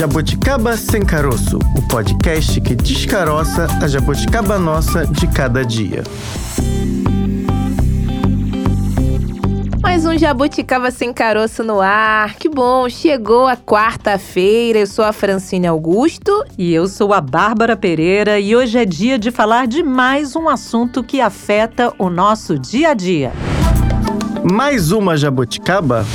Jabuticaba Sem Caroço, o podcast que descaroça a jabuticaba nossa de cada dia. Mais um Jabuticaba Sem Caroço no ar. Que bom, chegou a quarta-feira. Eu sou a Francine Augusto. E eu sou a Bárbara Pereira. E hoje é dia de falar de mais um assunto que afeta o nosso dia a dia. Mais uma jabuticaba?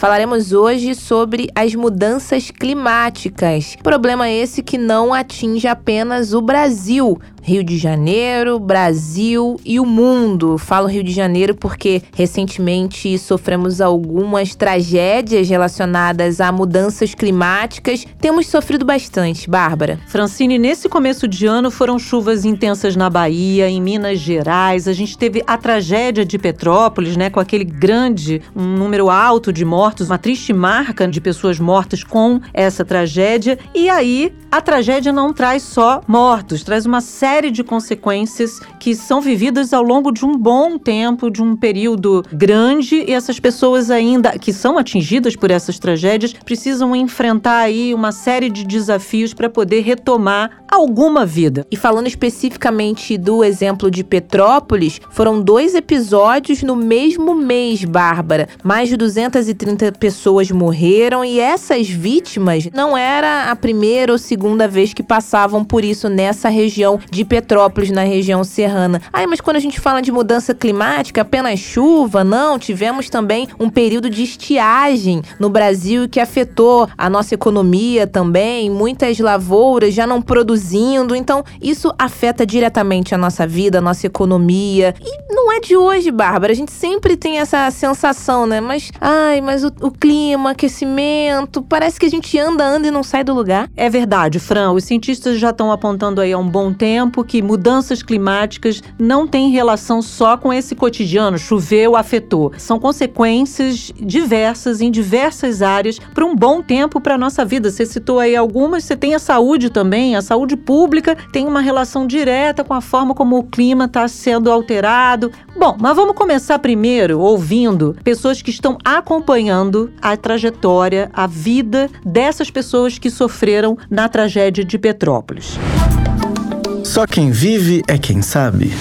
Falaremos hoje sobre as mudanças climáticas. Problema esse que não atinge apenas o Brasil, Rio de Janeiro, Brasil e o mundo. Falo Rio de Janeiro porque recentemente sofremos algumas tragédias relacionadas a mudanças climáticas. Temos sofrido bastante, Bárbara. Francine, nesse começo de ano foram chuvas intensas na Bahia, em Minas Gerais. A gente teve a tragédia de Petrópolis, né, com aquele grande, um número alto de mortos, uma triste marca de pessoas mortas com essa tragédia. E aí, a tragédia não traz só mortos, traz uma série série de consequências que são vividas ao longo de um bom tempo, de um período grande, e essas pessoas ainda que são atingidas por essas tragédias precisam enfrentar aí uma série de desafios para poder retomar alguma vida. E falando especificamente do exemplo de Petrópolis, foram dois episódios no mesmo mês, Bárbara. Mais de 230 pessoas morreram e essas vítimas não era a primeira ou segunda vez que passavam por isso nessa região de de Petrópolis, na região serrana. Ai, mas quando a gente fala de mudança climática, apenas chuva? Não, tivemos também um período de estiagem no Brasil que afetou a nossa economia também, muitas lavouras já não produzindo. Então, isso afeta diretamente a nossa vida, a nossa economia. E não é de hoje, Bárbara. A gente sempre tem essa sensação, né? Mas, ai, mas o, o clima, aquecimento, parece que a gente anda, anda e não sai do lugar. É verdade, Fran. Os cientistas já estão apontando aí há um bom tempo tempo que mudanças climáticas não têm relação só com esse cotidiano, choveu, afetou. São consequências diversas em diversas áreas para um bom tempo para a nossa vida. Você citou aí algumas, você tem a saúde também, a saúde pública tem uma relação direta com a forma como o clima está sendo alterado. Bom, mas vamos começar primeiro ouvindo pessoas que estão acompanhando a trajetória, a vida dessas pessoas que sofreram na tragédia de Petrópolis. Só quem vive é quem sabe.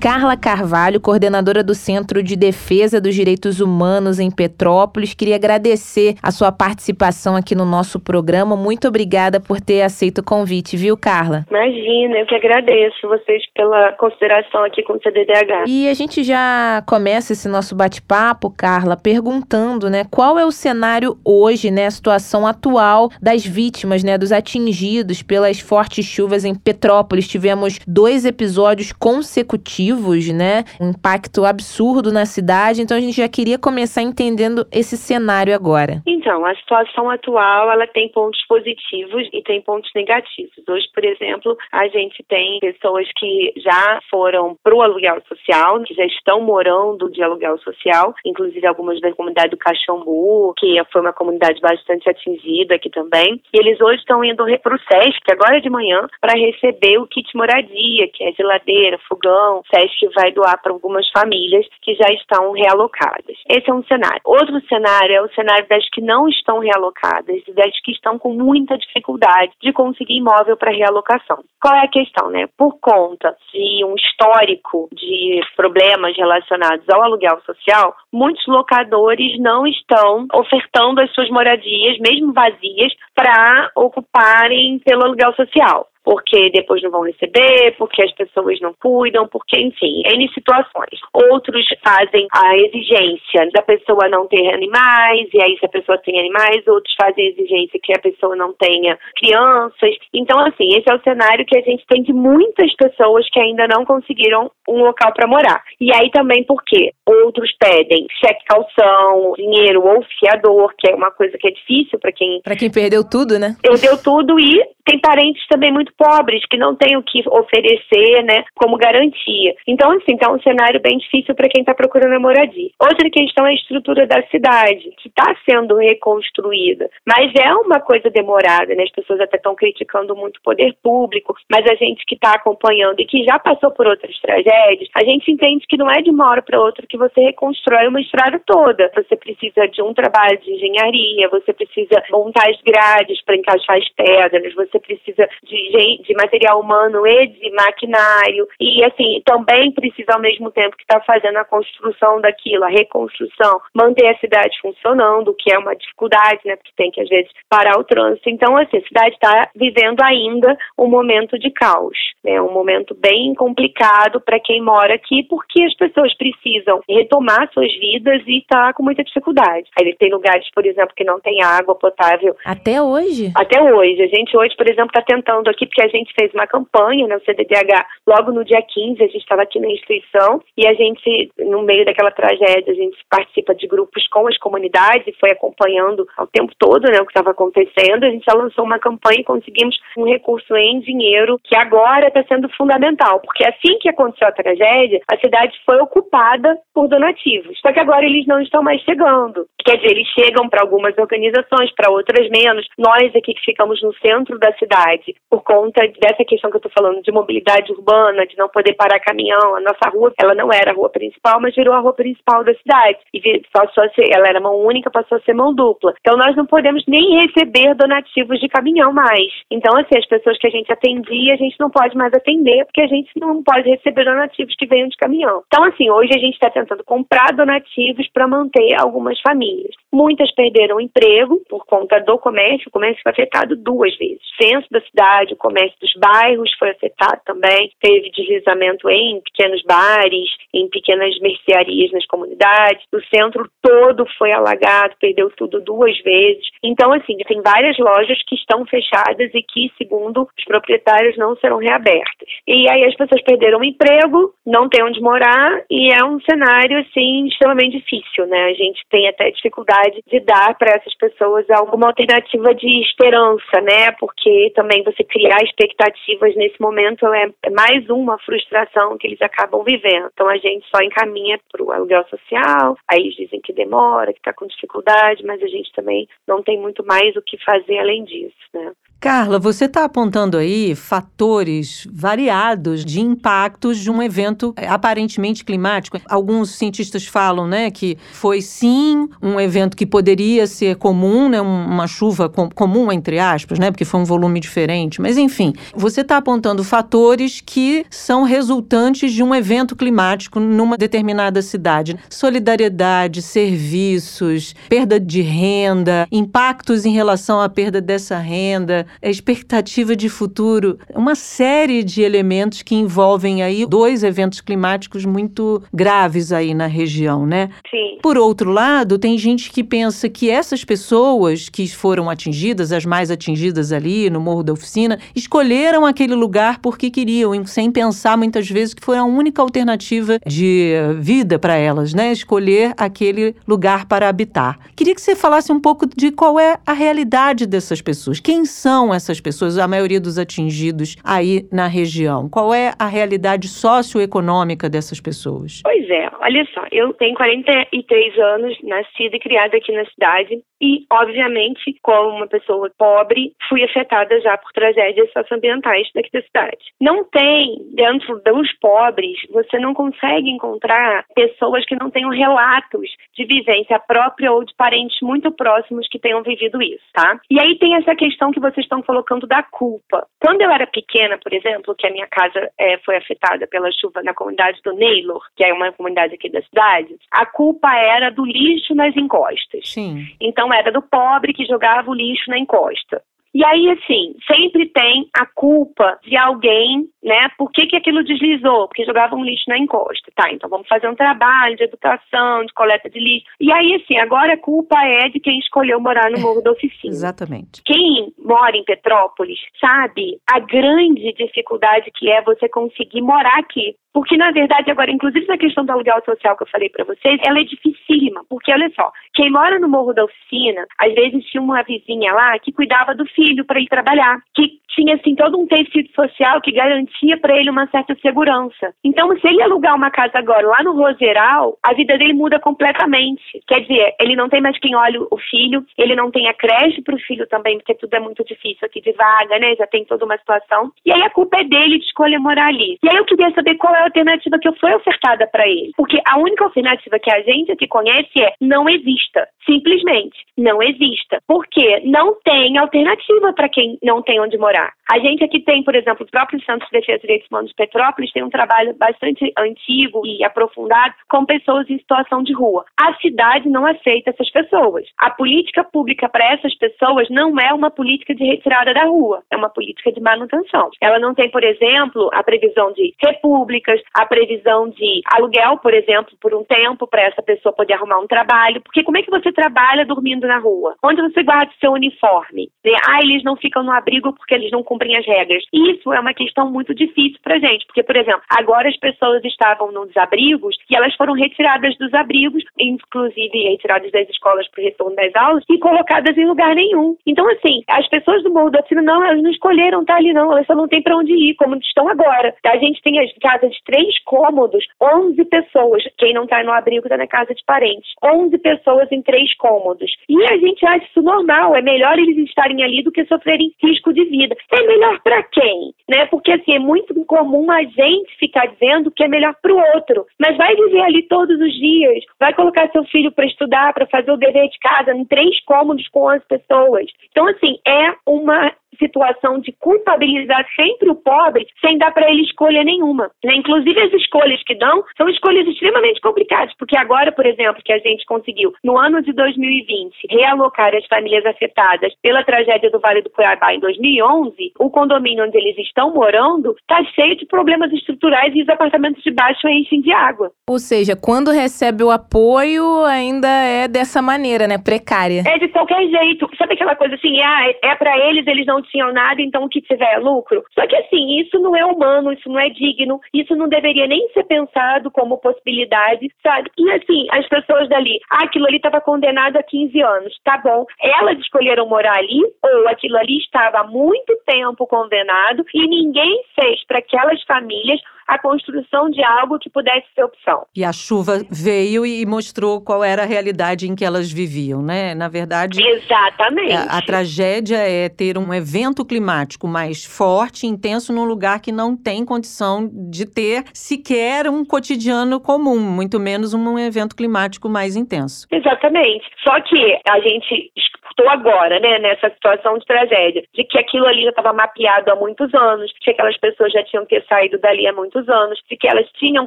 Carla Carvalho, coordenadora do Centro de Defesa dos Direitos Humanos em Petrópolis, queria agradecer a sua participação aqui no nosso programa. Muito obrigada por ter aceito o convite, viu, Carla? Imagina, eu que agradeço vocês pela consideração aqui com o CDDH. E a gente já começa esse nosso bate-papo, Carla, perguntando, né, qual é o cenário hoje, né, a situação atual das vítimas, né, dos atingidos pelas fortes chuvas em Petrópolis. Tivemos dois episódios consecutivos né? Um impacto absurdo na cidade. Então a gente já queria começar entendendo esse cenário agora. Então, a situação atual, ela tem pontos positivos e tem pontos negativos. Hoje, por exemplo, a gente tem pessoas que já foram para o aluguel social, que já estão morando de aluguel social, inclusive algumas da comunidade do Caxambu, que foi uma comunidade bastante atingida aqui também. E eles hoje estão indo para o SESC, agora de manhã, para receber o kit moradia, que é geladeira, fogão, SESC vai doar para algumas famílias que já estão realocadas. Esse é um cenário. Outro cenário é o cenário das que não estão realocadas e das que estão com muita dificuldade de conseguir imóvel para realocação. Qual é a questão, né? Por conta de um histórico de problemas relacionados ao aluguel social, muitos locadores não estão ofertando as suas moradias, mesmo vazias, para ocuparem pelo aluguel social porque depois não vão receber, porque as pessoas não cuidam, porque, enfim, N situações. Outros fazem a exigência da pessoa não ter animais, e aí se a pessoa tem animais, outros fazem a exigência que a pessoa não tenha crianças. Então, assim, esse é o cenário que a gente tem de muitas pessoas que ainda não conseguiram um local para morar. E aí também porque outros pedem cheque calção, dinheiro ou fiador, que é uma coisa que é difícil para quem para quem perdeu tudo, né? Perdeu tudo e tem parentes também muito pobres que não têm o que oferecer, né, como garantia. Então, assim, tá um cenário bem difícil para quem está procurando a moradia. Outra questão é a estrutura da cidade, que está sendo reconstruída, mas é uma coisa demorada, né? As pessoas até estão criticando muito o poder público, mas a gente que está acompanhando e que já passou por outras tragédias, a gente entende que não é de uma hora para outra que você reconstrói uma estrada toda. Você precisa de um trabalho de engenharia, você precisa montar as grades para encaixar as pedras, você precisa de, de material humano e de maquinário. E, assim, também precisa, ao mesmo tempo que está fazendo a construção daquilo, a reconstrução, manter a cidade funcionando, que é uma dificuldade, né? Porque tem que, às vezes, parar o trânsito. Então, assim, a cidade está vivendo ainda um momento de caos, né? Um momento bem complicado para quem mora aqui, porque as pessoas precisam retomar suas vidas e está com muita dificuldade. Aí tem lugares, por exemplo, que não tem água potável. Até hoje? Até hoje. A gente hoje, por exemplo, está tentando aqui, porque a gente fez uma campanha, né, o CDDH, logo no dia 15, a gente estava aqui na instituição e a gente, no meio daquela tragédia, a gente participa de grupos com as comunidades e foi acompanhando o tempo todo né, o que estava acontecendo. A gente já lançou uma campanha e conseguimos um recurso em dinheiro que agora está sendo fundamental, porque assim que aconteceu a tragédia, a cidade foi ocupada por donativos. Só que agora eles não estão mais chegando. Quer dizer, eles chegam para algumas organizações, para outras menos. Nós aqui que ficamos no centro da cidade, por conta dessa questão que eu estou falando de mobilidade urbana, de não poder parar caminhão, a nossa rua, ela não era a rua principal, mas virou a rua principal da cidade. E passou a ser, ela era mão única, passou a ser mão dupla. Então nós não podemos nem receber donativos de caminhão mais. Então, assim, as pessoas que a gente atendia, a gente não pode mais atender, porque a gente não pode receber donativos que venham de caminhão. Então, assim, hoje a gente está tentando comprar donativos para manter algumas famílias. Muitas perderam o emprego por conta do comércio, o comércio foi afetado duas vezes. O centro da cidade, o comércio dos bairros foi afetado também, teve deslizamento em pequenos bares, em pequenas mercearias nas comunidades, o centro todo foi alagado, perdeu tudo duas vezes. Então, assim, tem várias lojas que estão fechadas e que, segundo os proprietários, não serão reabertas. E aí as pessoas perderam o emprego, não têm onde morar e é um cenário, assim, extremamente difícil, né? A gente tem até dificuldade de dar para essas pessoas alguma alternativa de esperança, né? Porque também você criar expectativas nesse momento é mais uma frustração que eles acabam vivendo. Então a gente só encaminha para o aluguel social, aí eles dizem que demora, que está com dificuldade, mas a gente também não tem muito mais o que fazer além disso, né? Carla, você está apontando aí fatores variados de impactos de um evento é, aparentemente climático. Alguns cientistas falam, né, que foi sim um evento que poderia ser comum, né, uma chuva com, comum entre aspas, né, porque foi um volume diferente. Mas enfim, você está apontando fatores que são resultantes de um evento climático numa determinada cidade: solidariedade, serviços, perda de renda, impactos em relação à perda dessa renda a expectativa de futuro, uma série de elementos que envolvem aí dois eventos climáticos muito graves aí na região, né? Sim. Por outro lado, tem gente que pensa que essas pessoas que foram atingidas, as mais atingidas ali no Morro da Oficina, escolheram aquele lugar porque queriam, sem pensar muitas vezes que foi a única alternativa de vida para elas, né? Escolher aquele lugar para habitar. Queria que você falasse um pouco de qual é a realidade dessas pessoas. Quem são são essas pessoas, a maioria dos atingidos aí na região? Qual é a realidade socioeconômica dessas pessoas? Pois é, olha só, eu tenho 43 anos, nascida e criada aqui na cidade e, obviamente, como uma pessoa pobre, fui afetada já por tragédias socioambientais daqui da cidade. Não tem, dentro dos pobres, você não consegue encontrar pessoas que não tenham relatos de vivência própria ou de parentes muito próximos que tenham vivido isso, tá? E aí tem essa questão que vocês estão colocando da culpa. Quando eu era pequena, por exemplo, que a minha casa é, foi afetada pela chuva na comunidade do Neylor, que é uma comunidade aqui da cidade, a culpa era do lixo nas encostas. Sim. Então era do pobre que jogava o lixo na encosta. E aí, assim, sempre tem a culpa de alguém, né? Por que, que aquilo deslizou? Porque jogava um lixo na encosta. Tá, então vamos fazer um trabalho de educação, de coleta de lixo. E aí, assim, agora a culpa é de quem escolheu morar no Morro da Oficina. Exatamente. Quem mora em Petrópolis sabe a grande dificuldade que é você conseguir morar aqui. Porque, na verdade, agora, inclusive na questão do aluguel social que eu falei para vocês, ela é dificílima. Porque, olha só, quem mora no Morro da Oficina, às vezes tinha uma vizinha lá que cuidava do filho para ir trabalhar, que tinha assim todo um tecido social que garantia para ele uma certa segurança. Então, se ele alugar uma casa agora lá no Roseral, a vida dele muda completamente. Quer dizer, ele não tem mais quem olhe o filho, ele não tem a creche para o filho também, porque tudo é muito difícil aqui de vaga, né? Já tem toda uma situação. E aí a culpa é dele de escolher morar ali. E aí eu queria saber qual é a alternativa que foi ofertada para ele. Porque a única alternativa que a gente aqui conhece é não exista. Simplesmente não exista. Porque não tem alternativa para quem não tem onde morar. A gente aqui tem, por exemplo, o próprio Centro de Defesa dos Direitos Humanos de Petrópolis tem um trabalho bastante antigo e aprofundado com pessoas em situação de rua. A cidade não aceita essas pessoas. A política pública para essas pessoas não é uma política de retirada da rua, é uma política de manutenção. Ela não tem, por exemplo, a previsão de repúblicas, a previsão de aluguel, por exemplo, por um tempo para essa pessoa poder arrumar um trabalho. Porque como é que você trabalha dormindo na rua? Onde você guarda o seu uniforme? Né? Ah, eles não ficam no abrigo porque eles não cumprem as regras. Isso é uma questão muito difícil para gente, porque, por exemplo, agora as pessoas estavam nos abrigos e elas foram retiradas dos abrigos, inclusive retiradas das escolas para o retorno das aulas e colocadas em lugar nenhum. Então, assim, as pessoas do Morro do Oficina, não, elas não escolheram estar ali, não, elas só não têm para onde ir, como estão agora. A gente tem as casas de três cômodos, 11 pessoas. Quem não está no abrigo está na casa de parentes. 11 pessoas em três cômodos. E a gente acha isso normal, é melhor eles estarem ali do que sofrerem risco de vida. É melhor para quem? Né? Porque, assim, é muito comum a gente ficar dizendo que é melhor para o outro, mas vai viver ali todos os dias, vai colocar seu filho para estudar, para fazer o dever de casa em três cômodos com 11 pessoas. Então, assim, é uma situação de culpabilizar sempre o pobre sem dar para ele escolha nenhuma. Né? Inclusive, as escolhas que dão são escolhas extremamente complicadas, porque agora, por exemplo, que a gente conseguiu, no ano de 2020, realocar as famílias afetadas pela tragédia do Vale do Cuiabá em 2011, o condomínio onde eles estão morando está cheio de problemas estruturais e os apartamentos de baixo enchem de água. Ou seja, quando recebe o apoio, ainda é dessa maneira, né? Precária. É de qualquer jeito. Sabe aquela coisa assim, ah, é para eles, eles não tinham nada, então o que tiver é lucro. Só que assim, isso não é humano, isso não é digno, isso não deveria nem ser pensado como possibilidade, sabe? E assim, as pessoas dali, ah, aquilo ali estava condenado a 15 anos, tá bom. Elas escolheram morar ali, ou aquilo ali estava há muito tempo condenado e ninguém fez para aquelas famílias a construção de algo que pudesse ser opção. E a chuva veio e mostrou qual era a realidade em que elas viviam, né? Na verdade. Exatamente. A, a tragédia é ter um evento climático mais forte, intenso, num lugar que não tem condição de ter sequer um cotidiano comum, muito menos um evento climático mais intenso. Exatamente. Só que a gente estou agora, né, nessa situação de tragédia, de que aquilo ali já estava mapeado há muitos anos, que aquelas pessoas já tinham que ter saído dali há muitos anos, de que elas tinham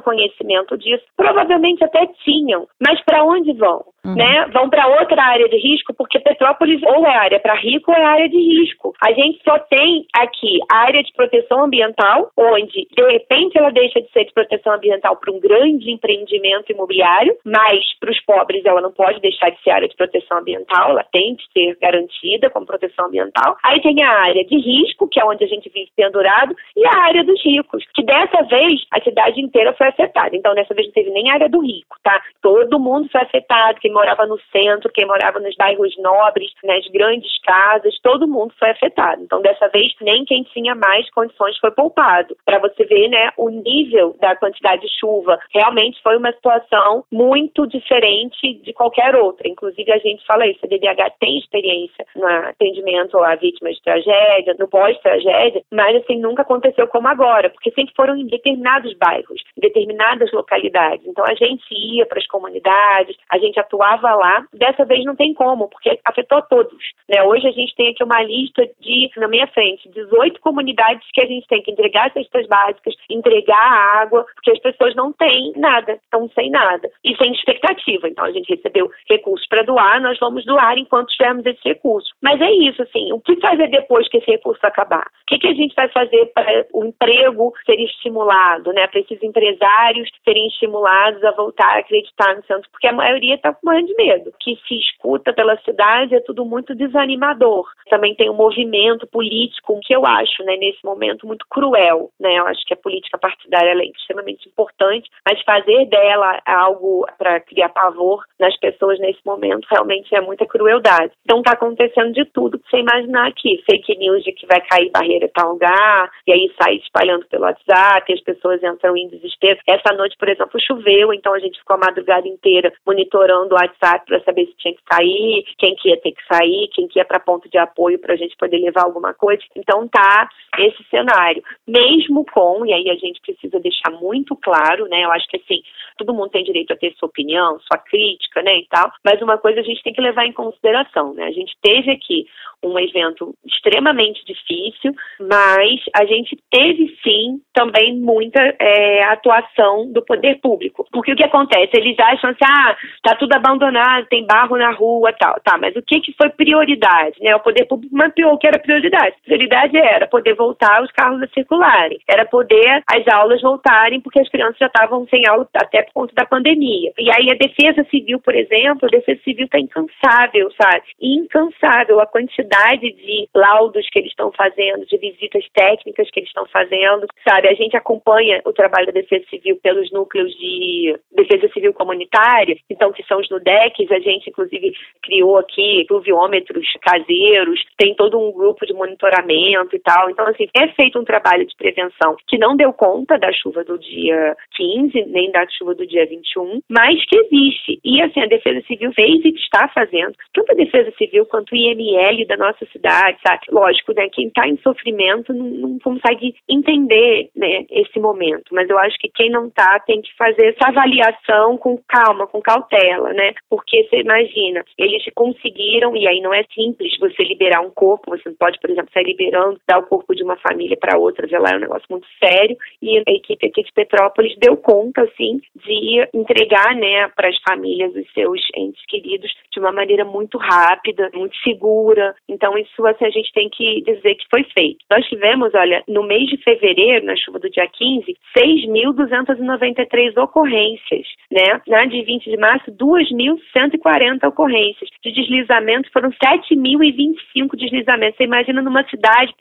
conhecimento disso, provavelmente até tinham, mas para onde vão? Uhum. Né? Vão para outra área de risco, porque Petrópolis ou é área para rico ou é área de risco. A gente só tem aqui a área de proteção ambiental, onde de repente ela deixa de ser de proteção ambiental para um grande empreendimento imobiliário, mas para os pobres ela não pode deixar de ser área de proteção ambiental, ela tem que ser garantida como proteção ambiental. Aí tem a área de risco, que é onde a gente vive pendurado, e a área dos ricos, que dessa vez a cidade inteira foi afetada. Então dessa vez não teve nem área do rico, tá? Todo mundo foi afetado, quem morava no centro, quem morava nos bairros nobres, nas grandes casas, todo mundo foi afetado. Então dessa vez nem quem tinha mais condições foi poupado. Para você ver, né, o nível da quantidade de chuva, realmente foi uma situação muito diferente de qualquer outra. Inclusive a gente fala isso, a DDH tem experiência no atendimento a vítimas de tragédia, no pós-tragédia, mas assim, nunca aconteceu como agora, porque sempre foram em determinados bairros, em determinadas localidades. Então a gente ia para as comunidades, a gente atuava lá. Dessa vez não tem como, porque afetou todos. Né? Hoje a gente tem aqui uma lista de, na minha frente, 18 comunidades que a gente tem que entregar cestas básicas, entregar água, porque as pessoas não têm nada, estão sem nada e sem expectativa. Então a gente recebeu recursos para doar, nós vamos doar enquanto tivermos esse recurso. Mas é isso, assim, o que fazer depois que esse recurso acabar? O que, que a gente vai fazer para o emprego ser estimulado, né? Para esses empresários serem estimulados a voltar a acreditar no centro, porque a maioria está morrendo de medo. O que se escuta pela cidade é tudo muito desanimador. Também tem um movimento político que eu acho, né, nesse momento, muito cruel, né? Eu acho que a política partidária é extremamente importante, mas fazer dela algo para criar pavor nas pessoas nesse momento realmente é muita crueldade Então está acontecendo de tudo que você imaginar aqui. Fake news de que vai cair barreira em tal lugar, e aí sai espalhando pelo WhatsApp, as pessoas entram em desespero. Essa noite, por exemplo, choveu, então a gente ficou a madrugada inteira monitorando o WhatsApp para saber se tinha que sair, quem que ia ter que sair, quem que ia para ponto de apoio para a gente poder levar alguma coisa. Então tá esse cenário. Mesmo com, e aí a gente precisa deixar muito claro, né? Eu acho que assim, todo mundo tem direito a ter sua opinião, sua crítica, né, e tal, mas uma coisa a gente tem que levar em consideração, né? A gente teve aqui um evento extremamente difícil, mas a gente teve sim também muita é, atuação do poder público. Porque o que acontece? Eles acham assim, ah, tá tudo abandonado, tem barro na rua tal. Tá, mas o que, que foi prioridade? Né? O poder público mapeou o que era prioridade. Prioridade era poder voltar os carros a circularem, era poder as aulas voltarem, porque as crianças já estavam sem aula até por conta da pandemia. E aí a defesa civil, por exemplo, a defesa civil está incansável, sabe? Incansável a quantidade de laudos que eles estão fazendo, de visitas técnicas que eles estão fazendo, sabe? A gente acompanha o trabalho da defesa civil pelos núcleos de defesa civil comunitária, então que são os NUDECs, a gente inclusive criou aqui pluviômetros caseiros, tem todo um grupo de monitoramento e tal. Então, assim, é feito um trabalho de prevenção que não deu conta da chuva do dia 15, nem da chuva do dia 21, mas que existe. E, assim, a Defesa Civil fez e está fazendo, tanto a Defesa Civil quanto o IML da nossa cidade, sabe? Lógico, né, quem está em sofrimento não, não consegue entender né, esse momento, mas eu acho que quem não está tem que fazer essa avaliação com calma, com cautela, né? Porque você imagina, eles conseguiram, e aí não é simples você liberar um corpo, você não pode, por exemplo, sair liberando, dar o corpo de uma família para outra, já lá é um negócio muito sério, e a equipe aqui de Petrópolis deu conta, assim, de entregar, né, para as famílias os seus entes queridos de uma maneira muito rápida, muito segura. Então, isso, assim, a gente tem que dizer que foi feito. Nós tivemos, olha, no mês de fevereiro, na chuva do dia 15, 6.293 ocorrências, né? Na de 20 de março, 2.140 ocorrências. De deslizamento, foram 7.025 deslizamentos. Você imagina numa cidade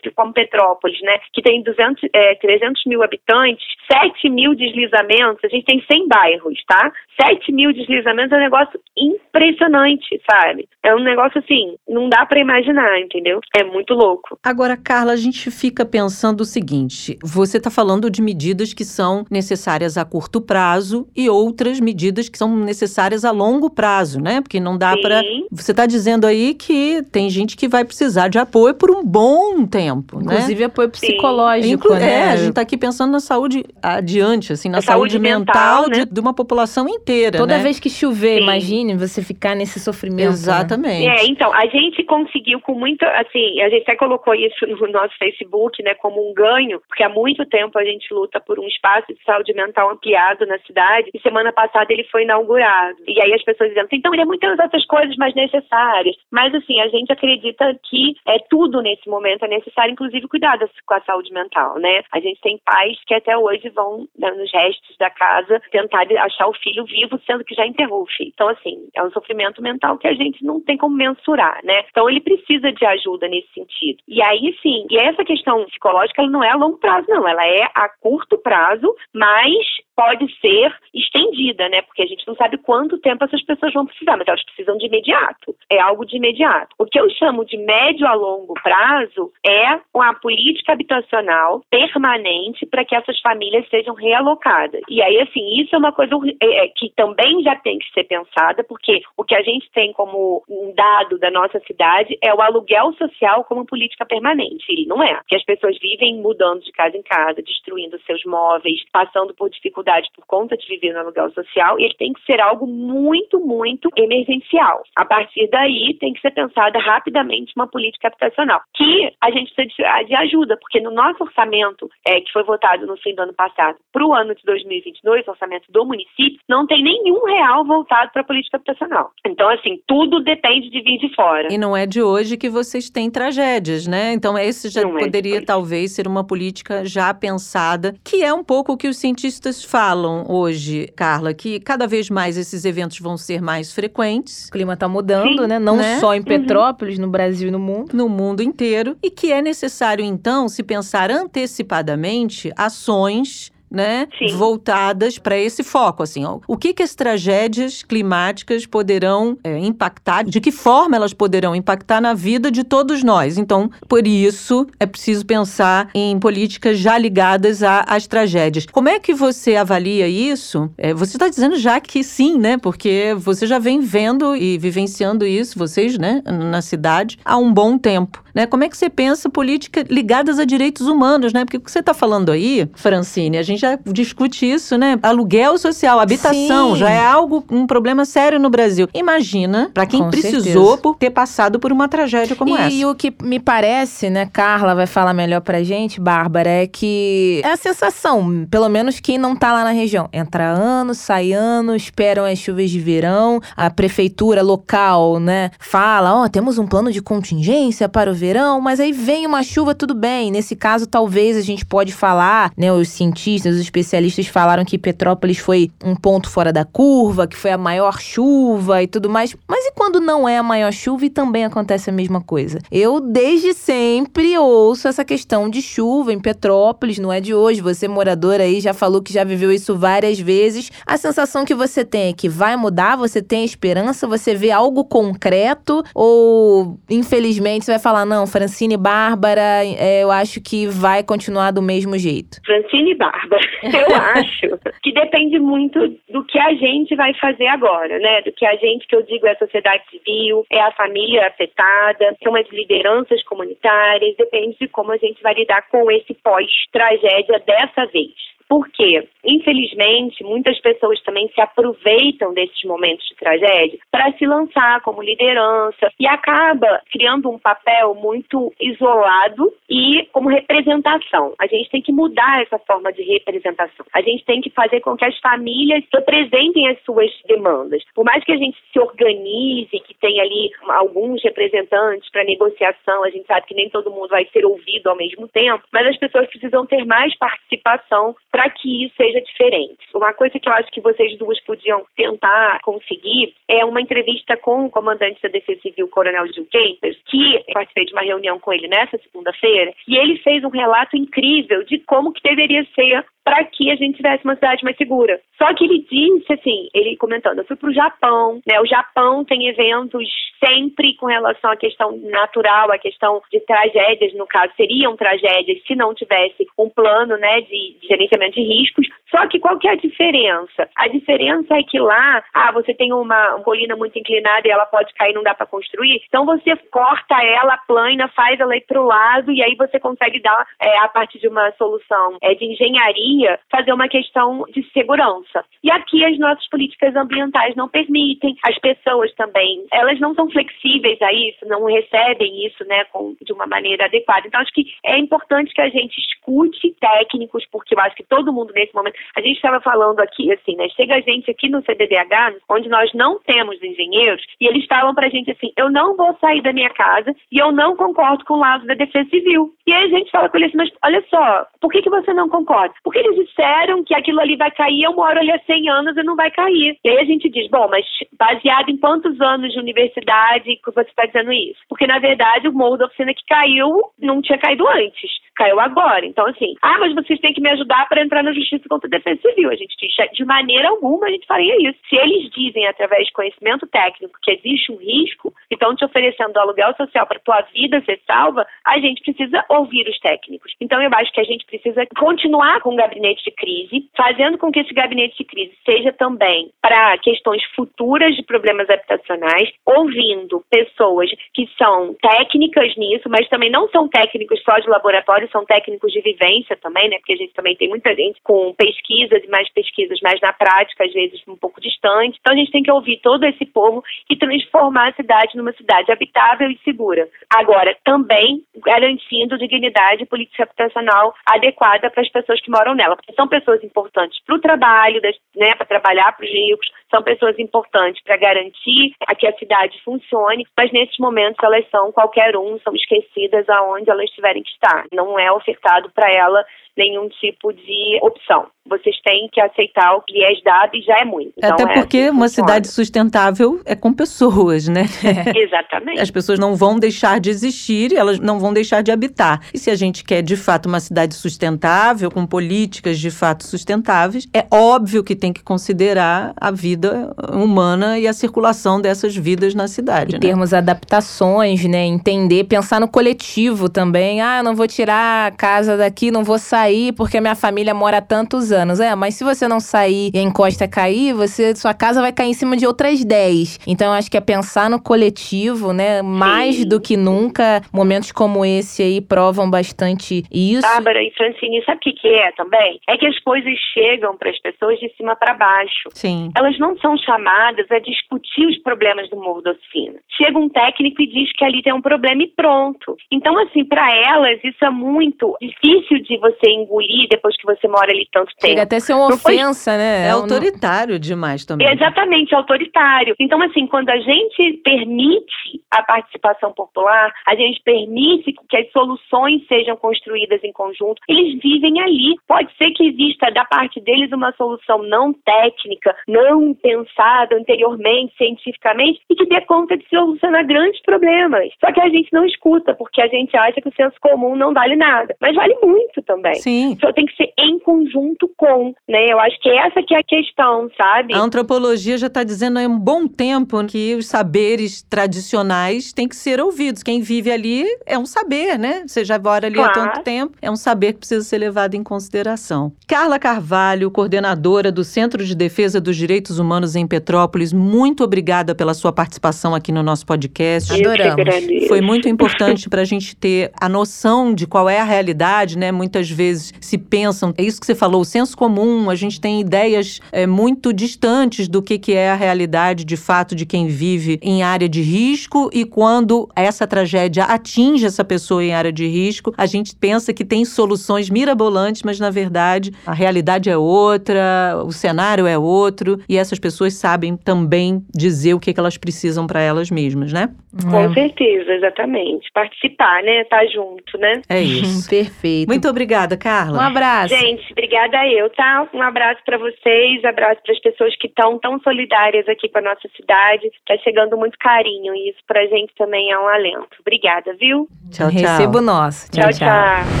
como Petrópolis, né? Que tem 200, é, 300 mil habitantes, 7 mil deslizamentos. A gente tem 100 bairros, tá? 7 mil deslizamentos é um negócio impressionante, sabe? É um negócio assim, não dá para imaginar, entendeu? É muito louco. Agora, Carla, a gente fica pensando o seguinte: você está falando de medidas que são necessárias a curto prazo e outras medidas que são necessárias a longo prazo, né? Porque não dá para. Você está dizendo aí que tem gente que vai precisar de apoio por um bom tempo, né? Inclusive apoio psicológico, Inclu né? É, a gente está aqui pensando na saúde adiante, assim, na a saúde, saúde mental, mental né? de, de, uma população inteira. Toda né? vez que chover, Sim. imagine você ficar nesse sofrimento. Né? Exatamente. Né? É, então, a gente conseguiu com muito, assim, a gente até colocou isso no nosso Facebook, né, como um ganho, porque há muito tempo a gente luta por um espaço de saúde mental ampliado na cidade e semana passada ele foi inaugurado. E aí as pessoas dizendo, então ele é muitas outras coisas mais necessárias. Mas, assim, a gente acredita que é tudo nesse momento é necessário, inclusive cuidar com a saúde mental, né? A gente tem pais que até hoje vão né, nos restos da casa tentar achar o filho vivo, sendo que já enterrou o filho. Então, assim, é um sofrimento mental que a gente não tem como mensurar, né? Então, ele precisa de ajuda nesse sentido. E aí, sim, e essa questão psicológica, ela não é a longo prazo, não. Ela é a curto prazo, mas pode ser estendida, né? Porque a gente não sabe quanto tempo essas pessoas vão precisar, mas elas precisam de imediato. É algo de imediato. O que eu chamo de médio a longo prazo é uma política habitacional permanente para que essas famílias sejam realocadas. E aí, assim, isso é uma coisa é, é, que também já tem que ser pensada, porque o que a gente tem como um dado da nossa cidade é o aluguel social como política permanente. E não é. Porque as pessoas vivem mudando de casa em casa, destruindo seus móveis, passando por dificuldades por conta de viver no aluguel social e ele tem que ser algo muito, muito emergencial. A partir daí, tem que ser pensada rapidamente uma política habitacional, que a gente precisa de ajuda, porque no nosso orçamento, é, que foi votado no fim do ano passado, para o ano de 2022, orçamento do município, não tem nenhum real voltado para a política habitacional. Então, assim, tudo depende de vir de fora. E não é de hoje que vocês têm tragédias, né? Então, esse já não é poderia é talvez ser uma política já pensada, que é um pouco o que os cientistas fazem falam hoje, Carla, que cada vez mais esses eventos vão ser mais frequentes. O clima está mudando, Sim, né? Não né? só em uhum. Petrópolis, uhum. no Brasil e no mundo. No mundo inteiro. E que é necessário, então, se pensar antecipadamente ações né, Sim. voltadas para esse foco, assim, ó. o que que as tragédias climáticas poderão é, impactar, de que forma elas poderão impactar na vida de todos nós. Então, por isso é preciso pensar em políticas já ligadas às tragédias. Como é que você avalia isso? É, você está dizendo já que sim, né? Porque você já vem vendo e vivenciando isso, vocês, né, na cidade, há um bom tempo. Né? Como é que você pensa políticas ligadas a direitos humanos, né? Porque o que você está falando aí, Francine, a gente já discute isso, né? Aluguel social, habitação, Sim. já é algo, um problema sério no Brasil. Imagina, para quem Com precisou certeza. por ter passado por uma tragédia como e, essa. e o que me parece, né, Carla vai falar melhor pra gente, Bárbara, é que é a sensação, pelo menos quem não tá lá na região, entra ano, sai ano, esperam as chuvas de verão, a prefeitura local, né, fala, ó, temos um plano de contingência para o verão, mas aí vem uma chuva, tudo bem. Nesse caso, talvez a gente pode falar, né, os cientistas, os especialistas falaram que Petrópolis foi um ponto fora da curva, que foi a maior chuva e tudo mais. Mas e quando não é a maior chuva e também acontece a mesma coisa? Eu desde sempre ouço essa questão de chuva em Petrópolis, não é de hoje. Você morador aí já falou que já viveu isso várias vezes. A sensação que você tem é que vai mudar, você tem esperança, você vê algo concreto ou infelizmente você vai falar não, Francine Bárbara, é, eu acho que vai continuar do mesmo jeito. Francine e Bárbara, eu acho que depende muito do que a gente vai fazer agora, né? Do que a gente, que eu digo, é a sociedade civil, é a família afetada, são as lideranças comunitárias, depende de como a gente vai lidar com esse pós-tragédia dessa vez. Porque, infelizmente, muitas pessoas também se aproveitam desses momentos de tragédia para se lançar como liderança e acaba criando um papel muito isolado e como representação. A gente tem que mudar essa forma de representação. A gente tem que fazer com que as famílias representem as suas demandas. Por mais que a gente se organize, que tenha ali alguns representantes para negociação, a gente sabe que nem todo mundo vai ser ouvido ao mesmo tempo, mas as pessoas precisam ter mais participação para que isso seja diferente. Uma coisa que eu acho que vocês duas podiam tentar conseguir é uma entrevista com o comandante da Defesa Civil, Coronel Gil Kempers, que participei de uma reunião com ele nessa segunda-feira, e ele fez um relato incrível de como que deveria ser para que a gente tivesse uma cidade mais segura. Só que ele disse assim, ele comentando, eu fui para o Japão, né? O Japão tem eventos sempre com relação à questão natural, à questão de tragédias, no caso, seriam tragédias se não tivesse um plano, né, de, de gerenciamento de riscos. Só que qual que é a diferença? A diferença é que lá, ah, você tem uma, uma colina muito inclinada e ela pode cair, não dá para construir. Então você corta ela, plana, faz ela ir para o lado e aí você consegue dar, é, a partir de uma solução é, de engenharia, fazer uma questão de segurança. E aqui as nossas políticas ambientais não permitem. As pessoas também, elas não são flexíveis a isso, não recebem isso, né, com, de uma maneira adequada. Então acho que é importante que a gente escute técnicos, porque eu acho que todo mundo nesse momento, a gente estava falando aqui, assim, né, chega a gente aqui no CDDH, onde nós não temos engenheiros, e eles falam pra gente assim, eu não vou sair da minha casa e eu não concordo com o lado da defesa civil. E aí a gente fala com eles, mas olha só, por que, que você não concorda? Porque eles disseram que aquilo ali vai cair, eu moro ali há 100 anos e não vai cair. E aí a gente diz, bom, mas baseado em quantos anos de universidade que você está dizendo isso? Porque, na verdade, o morro da oficina que caiu não tinha caído antes, caiu agora. Então, assim, ah, mas vocês têm que me ajudar para entrar na justiça contra a defesa civil. A gente diz, de maneira alguma a gente faria isso. Se eles dizem, através de conhecimento técnico, que existe um risco e estão te oferecendo aluguel social para tua vida ser salva, a gente precisa ouvir os técnicos. Então, eu acho que a gente precisa continuar com o gabinete de crise, fazendo com que esse gabinete de crise seja também para questões futuras de problemas habitacionais, ouvindo pessoas que são técnicas nisso, mas também não são técnicos só de laboratório, são técnicos de vivência também, né? Porque a gente também tem muita gente com pesquisas e mais pesquisas, mas na prática, às vezes, um pouco distante. Então, a gente tem que ouvir todo esse povo e transformar a cidade numa cidade habitável e segura. Agora, também garantindo dignidade política habitacional adequada para as pessoas que moram nela, porque são pessoas importantes para o trabalho, né, para trabalhar para os ricos, são pessoas importantes para garantir que a cidade funcione, mas nesses momentos elas são qualquer um, são esquecidas aonde elas tiverem que estar. Não é ofertado para ela nenhum tipo de opção. Vocês têm que aceitar o que lhes é dado e já é muito. Então, Até porque é assim uma cidade sustentável é com pessoas, né? Exatamente. As pessoas não vão deixar de existir, elas não vão deixar de habitar. E se a gente quer de fato uma cidade sustentável, com políticas de fato sustentáveis, é óbvio que tem que considerar a vida humana e a circulação dessas vidas na cidade. E né? termos adaptações, né? Entender, pensar no coletivo também. Ah, eu não vou tirar a casa daqui, não vou sair porque a minha família mora há tantos anos. É, mas se você não sair e a encosta cair, você, sua casa vai cair em cima de outras 10. Então, eu acho que é pensar no coletivo, né? Mais Sim. do que nunca. Momentos como esse aí provam bastante isso. Bárbara e Francine, sabe o que, que é também? É que as coisas chegam para as pessoas de cima para baixo. Sim. Elas não são chamadas a discutir os problemas do Morro da Oficina. Chega um técnico e diz que ali tem um problema e pronto. Então, assim, para elas, isso é muito difícil de você engolir depois que você mora ali tanto tempo. Chega até ser uma ofensa, né? É, é autoritário demais também. Exatamente, autoritário. Então, assim, quando a gente permite a participação popular, a gente permite que as soluções sejam construídas em conjunto, eles vivem ali. Pode ser que exista da parte deles uma solução não técnica, não pensada anteriormente, cientificamente, e que dê conta de solucionar grandes problemas. Só que a gente não escuta, porque a gente acha que o senso comum não vale nada. Mas vale muito também. Sim. Só tem que ser em conjunto com, né? Eu acho que essa que é a questão, sabe? A antropologia já está dizendo há um bom tempo que os saberes tradicionais têm que ser ouvidos. Quem vive ali é um saber, né? Você já mora ali claro. há tanto tempo, é um saber que precisa ser levado em consideração. Carla Carvalho, coordenadora do Centro de Defesa dos Direitos Humanos em Petrópolis, muito obrigada pela sua participação aqui no nosso podcast. Adoramos. Foi muito importante para a gente ter a noção de qual é a realidade, né? Muitas vezes se pensam, é isso que você falou, o senso comum, a gente tem ideias é, muito distantes do que, que é a realidade de fato de quem vive em área de risco e quando essa tragédia atinge essa pessoa em área de risco, a gente pensa que tem soluções mirabolantes, mas na verdade a realidade é outra, o cenário é outro e essas pessoas sabem também dizer o que, que elas precisam para elas mesmas, né? Com é. certeza, exatamente. Participar, né? Estar tá junto, né? É isso. Perfeito. Muito obrigada, Carla. Um abraço. Gente, obrigada eu, tá? Um abraço para vocês, abraço para as pessoas que estão tão solidárias aqui com a nossa cidade. Tá chegando muito carinho e isso pra gente também é um alento. Obrigada, viu? Tchau, tchau. Recebo o nosso. tchau. tchau. tchau.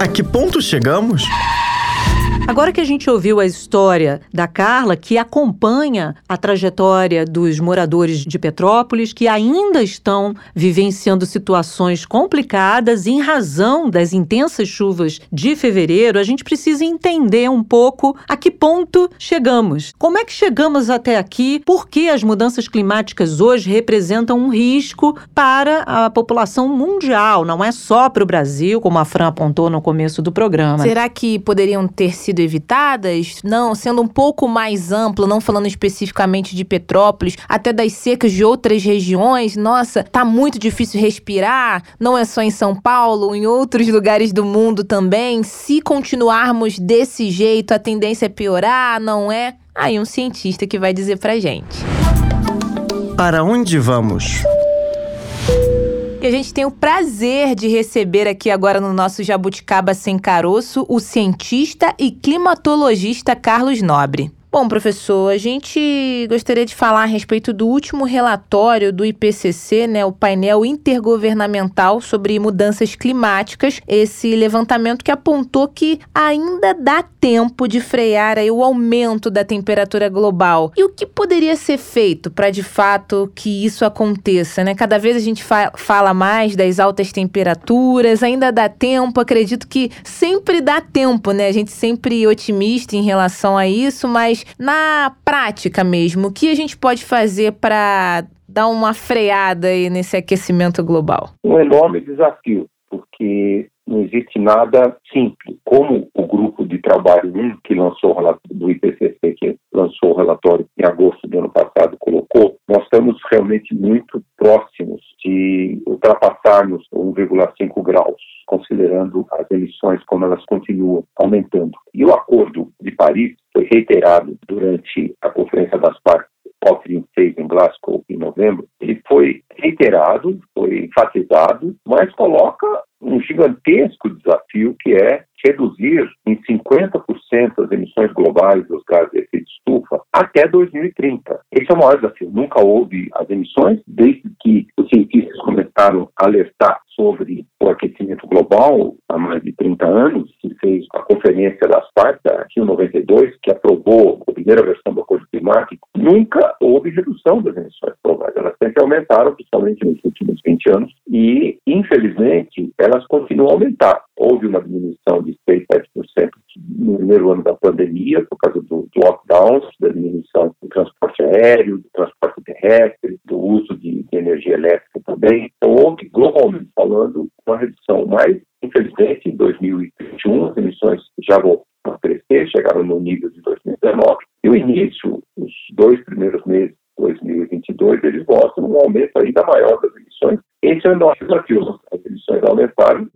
A que ponto chegamos? Agora que a gente ouviu a história da Carla, que acompanha a trajetória dos moradores de Petrópolis, que ainda estão vivenciando situações complicadas em razão das intensas chuvas de fevereiro, a gente precisa entender um pouco a que ponto chegamos. Como é que chegamos até aqui? Por que as mudanças climáticas hoje representam um risco para a população mundial, não é só para o Brasil, como a Fran apontou no começo do programa. Será que poderiam ter sido sido evitadas, não sendo um pouco mais amplo, não falando especificamente de Petrópolis, até das secas de outras regiões. Nossa, tá muito difícil respirar, não é só em São Paulo, em outros lugares do mundo também. Se continuarmos desse jeito, a tendência é piorar, não é? Aí um cientista que vai dizer pra gente. Para onde vamos? E a gente tem o prazer de receber aqui agora no nosso Jabuticaba Sem Caroço o cientista e climatologista Carlos Nobre. Bom, professor, a gente gostaria de falar a respeito do último relatório do IPCC, né, o painel intergovernamental sobre mudanças climáticas, esse levantamento que apontou que ainda dá tempo de frear aí o aumento da temperatura global. E o que poderia ser feito para de fato que isso aconteça, né? Cada vez a gente fa fala mais das altas temperaturas, ainda dá tempo, acredito que sempre dá tempo, né? A gente sempre otimista em relação a isso, mas na prática mesmo, o que a gente pode fazer para dar uma freada aí nesse aquecimento global? Um enorme desafio, porque não existe nada simples. Como o grupo de trabalho que lançou do IPCC, que lançou o relatório em agosto do ano passado, colocou, nós estamos realmente muito próximos de ultrapassarmos 1,5 graus, considerando as emissões como elas continuam aumentando. E o Acordo de Paris foi reiterado durante a Conferência das Partes COP26 em Glasgow em novembro, ele foi reiterado, foi enfatizado, mas coloca um gigantesco desafio que é reduzir em 50% as emissões globais dos gases de efeito estufa até 2030. Esse é o maior desafio. Nunca houve as emissões, desde que os cientistas começaram a alertar sobre o aquecimento global há mais de 30 anos, que fez a conferência das partes, a Rio 92, que aprovou a primeira versão do Acordo Climático, nunca houve redução das emissões globais. Elas sempre aumentaram, principalmente nos últimos 20 anos, e, infelizmente, elas continuam a aumentar. Houve uma diminuição de 6, 7% no primeiro ano da pandemia, por causa do, do lockdowns, da diminuição do transporte aéreo, do transporte terrestre, do uso de, energia elétrica também. Então, houve, globalmente falando, uma redução. Mas, infelizmente, em 2021, as emissões já voltaram a crescer, chegaram no nível de 2019. E o início, os dois primeiros meses de 2022, eles mostram um aumento ainda maior das emissões. Esse é o nosso desafio emissões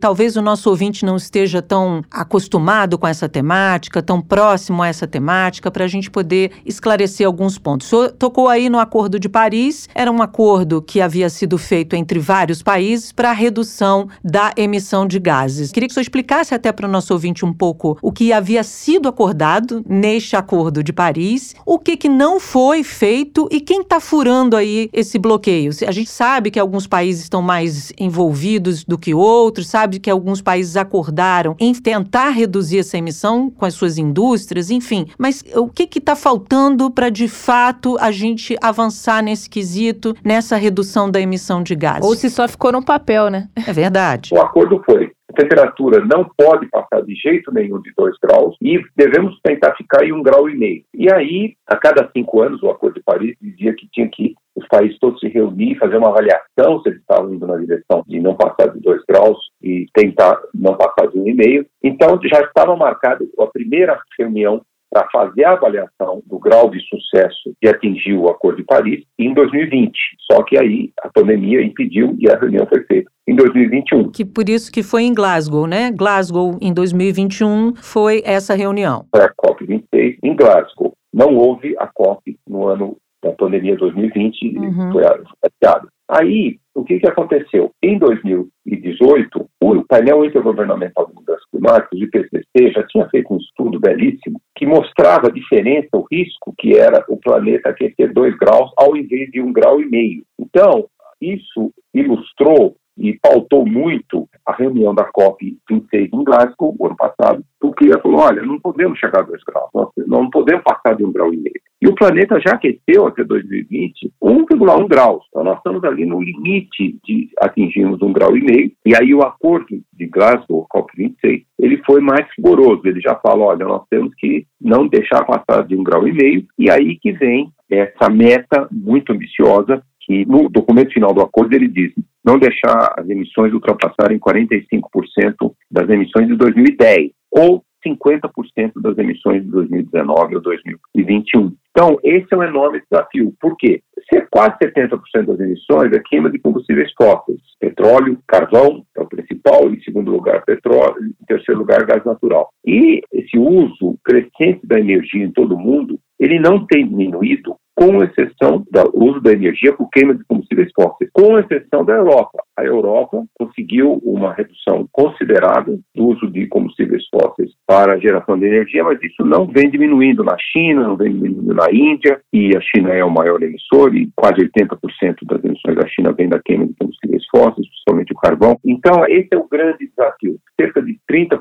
Talvez o nosso ouvinte não esteja tão acostumado com essa temática, tão próximo a essa temática, para a gente poder esclarecer alguns pontos. O senhor tocou aí no Acordo de Paris, era um acordo que havia sido feito entre vários países para a redução da emissão de gases. Queria que o senhor explicasse até para o nosso ouvinte um pouco o que havia sido acordado neste Acordo de Paris, o que, que não foi feito e quem está furando aí esse bloqueio. A gente sabe que alguns países estão mais envolvidos do que outros, sabe que alguns países acordaram em tentar reduzir essa emissão com as suas indústrias, enfim. Mas o que está faltando para de fato a gente avançar nesse quesito, nessa redução da emissão de gases? Ou se só ficou no papel, né? É verdade. O acordo foi a temperatura não pode passar de jeito nenhum de 2 graus e devemos tentar ficar em um grau e meio. E aí, a cada cinco anos, o Acordo de Paris dizia que tinha que os países todos se reunir, fazer uma avaliação se eles estavam indo na direção de não passar de 2 graus e tentar não passar de um e meio. Então, já estava marcada a primeira reunião para fazer a avaliação do grau de sucesso de atingir o Acordo de Paris em 2020. Só que aí a pandemia impediu e a reunião foi feita em 2021. Que por isso que foi em Glasgow, né? Glasgow em 2021 foi essa reunião. Foi a COP26 em Glasgow. Não houve a COP no ano da pandemia 2020, uhum. foi adiada. Aí, o que, que aconteceu? Em 2018, o painel intergovernamental de mudanças climáticas, o IPCC, já tinha feito um estudo belíssimo que mostrava a diferença, o risco que era o planeta aquecer 2 graus ao invés de um grau e meio. Então, isso ilustrou e pautou muito a reunião da COP26 em Glasgow, o ano passado, porque ela falou, olha, não podemos chegar a 2 graus, nós não podemos passar de um grau e meio. O planeta já aqueceu até 2020 1,1 graus. Então nós estamos ali no limite de atingirmos um grau e meio. E aí o acordo de Glasgow, COP26, ele foi mais rigoroso. Ele já fala, olha, nós temos que não deixar passar de um grau e meio. E aí que vem essa meta muito ambiciosa que no documento final do acordo ele diz não deixar as emissões ultrapassarem 45% das emissões de 2010 ou 50% das emissões de 2019 ou 2021. Então, esse é um enorme desafio. Por quê? Se quase 70% das emissões é queima de combustíveis fósseis. Petróleo, carvão é o principal, em segundo lugar petróleo, em terceiro lugar gás natural. E esse uso crescente da energia em todo o mundo, ele não tem diminuído com exceção do uso da energia por queima de combustíveis fósseis, com exceção da Europa. A Europa conseguiu uma redução considerável do uso de combustíveis fósseis para a geração de energia, mas isso não vem diminuindo na China, não vem diminuindo na Índia, e a China é o maior emissor, e quase 80% das emissões da China vem da queima de combustíveis fósseis, principalmente o carvão. Então, esse é o grande desafio. Cerca de 30%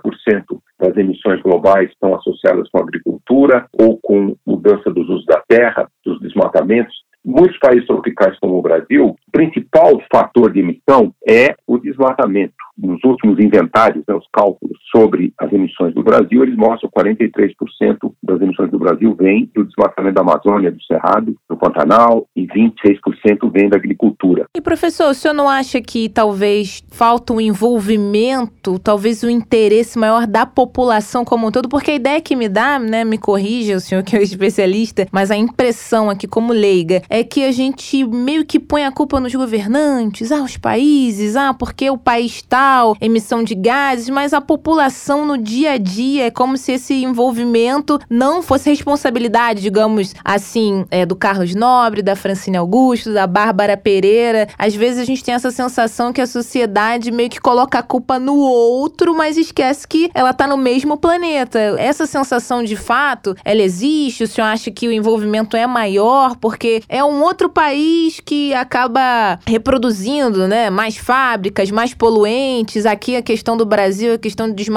das emissões globais estão associadas com a agricultura ou com mudança dos usos da terra, dos desmatamentos. Muitos países tropicais, como o Brasil, o principal fator de emissão é o desmatamento. Nos últimos inventários, né, os cálculos sobre as emissões do Brasil, eles mostram que 43% das emissões do Brasil vêm do desmatamento da Amazônia, do Cerrado, do Pantanal, e 26% vem da agricultura. E professor, o senhor não acha que talvez falta um envolvimento, talvez um interesse maior da população como um todo? Porque a ideia que me dá, né, me corrija, o senhor que é o especialista, mas a impressão aqui como leiga é que a gente meio que põe a culpa nos governantes, ah, os países, ah, porque o país tal, emissão de gases, mas a população relação no dia a dia. É como se esse envolvimento não fosse responsabilidade, digamos assim, é, do Carlos Nobre, da Francine Augusto, da Bárbara Pereira. Às vezes a gente tem essa sensação que a sociedade meio que coloca a culpa no outro, mas esquece que ela tá no mesmo planeta. Essa sensação de fato, ela existe? O senhor acha que o envolvimento é maior porque é um outro país que acaba reproduzindo, né, mais fábricas, mais poluentes. Aqui a questão do Brasil, a questão do desmatamento,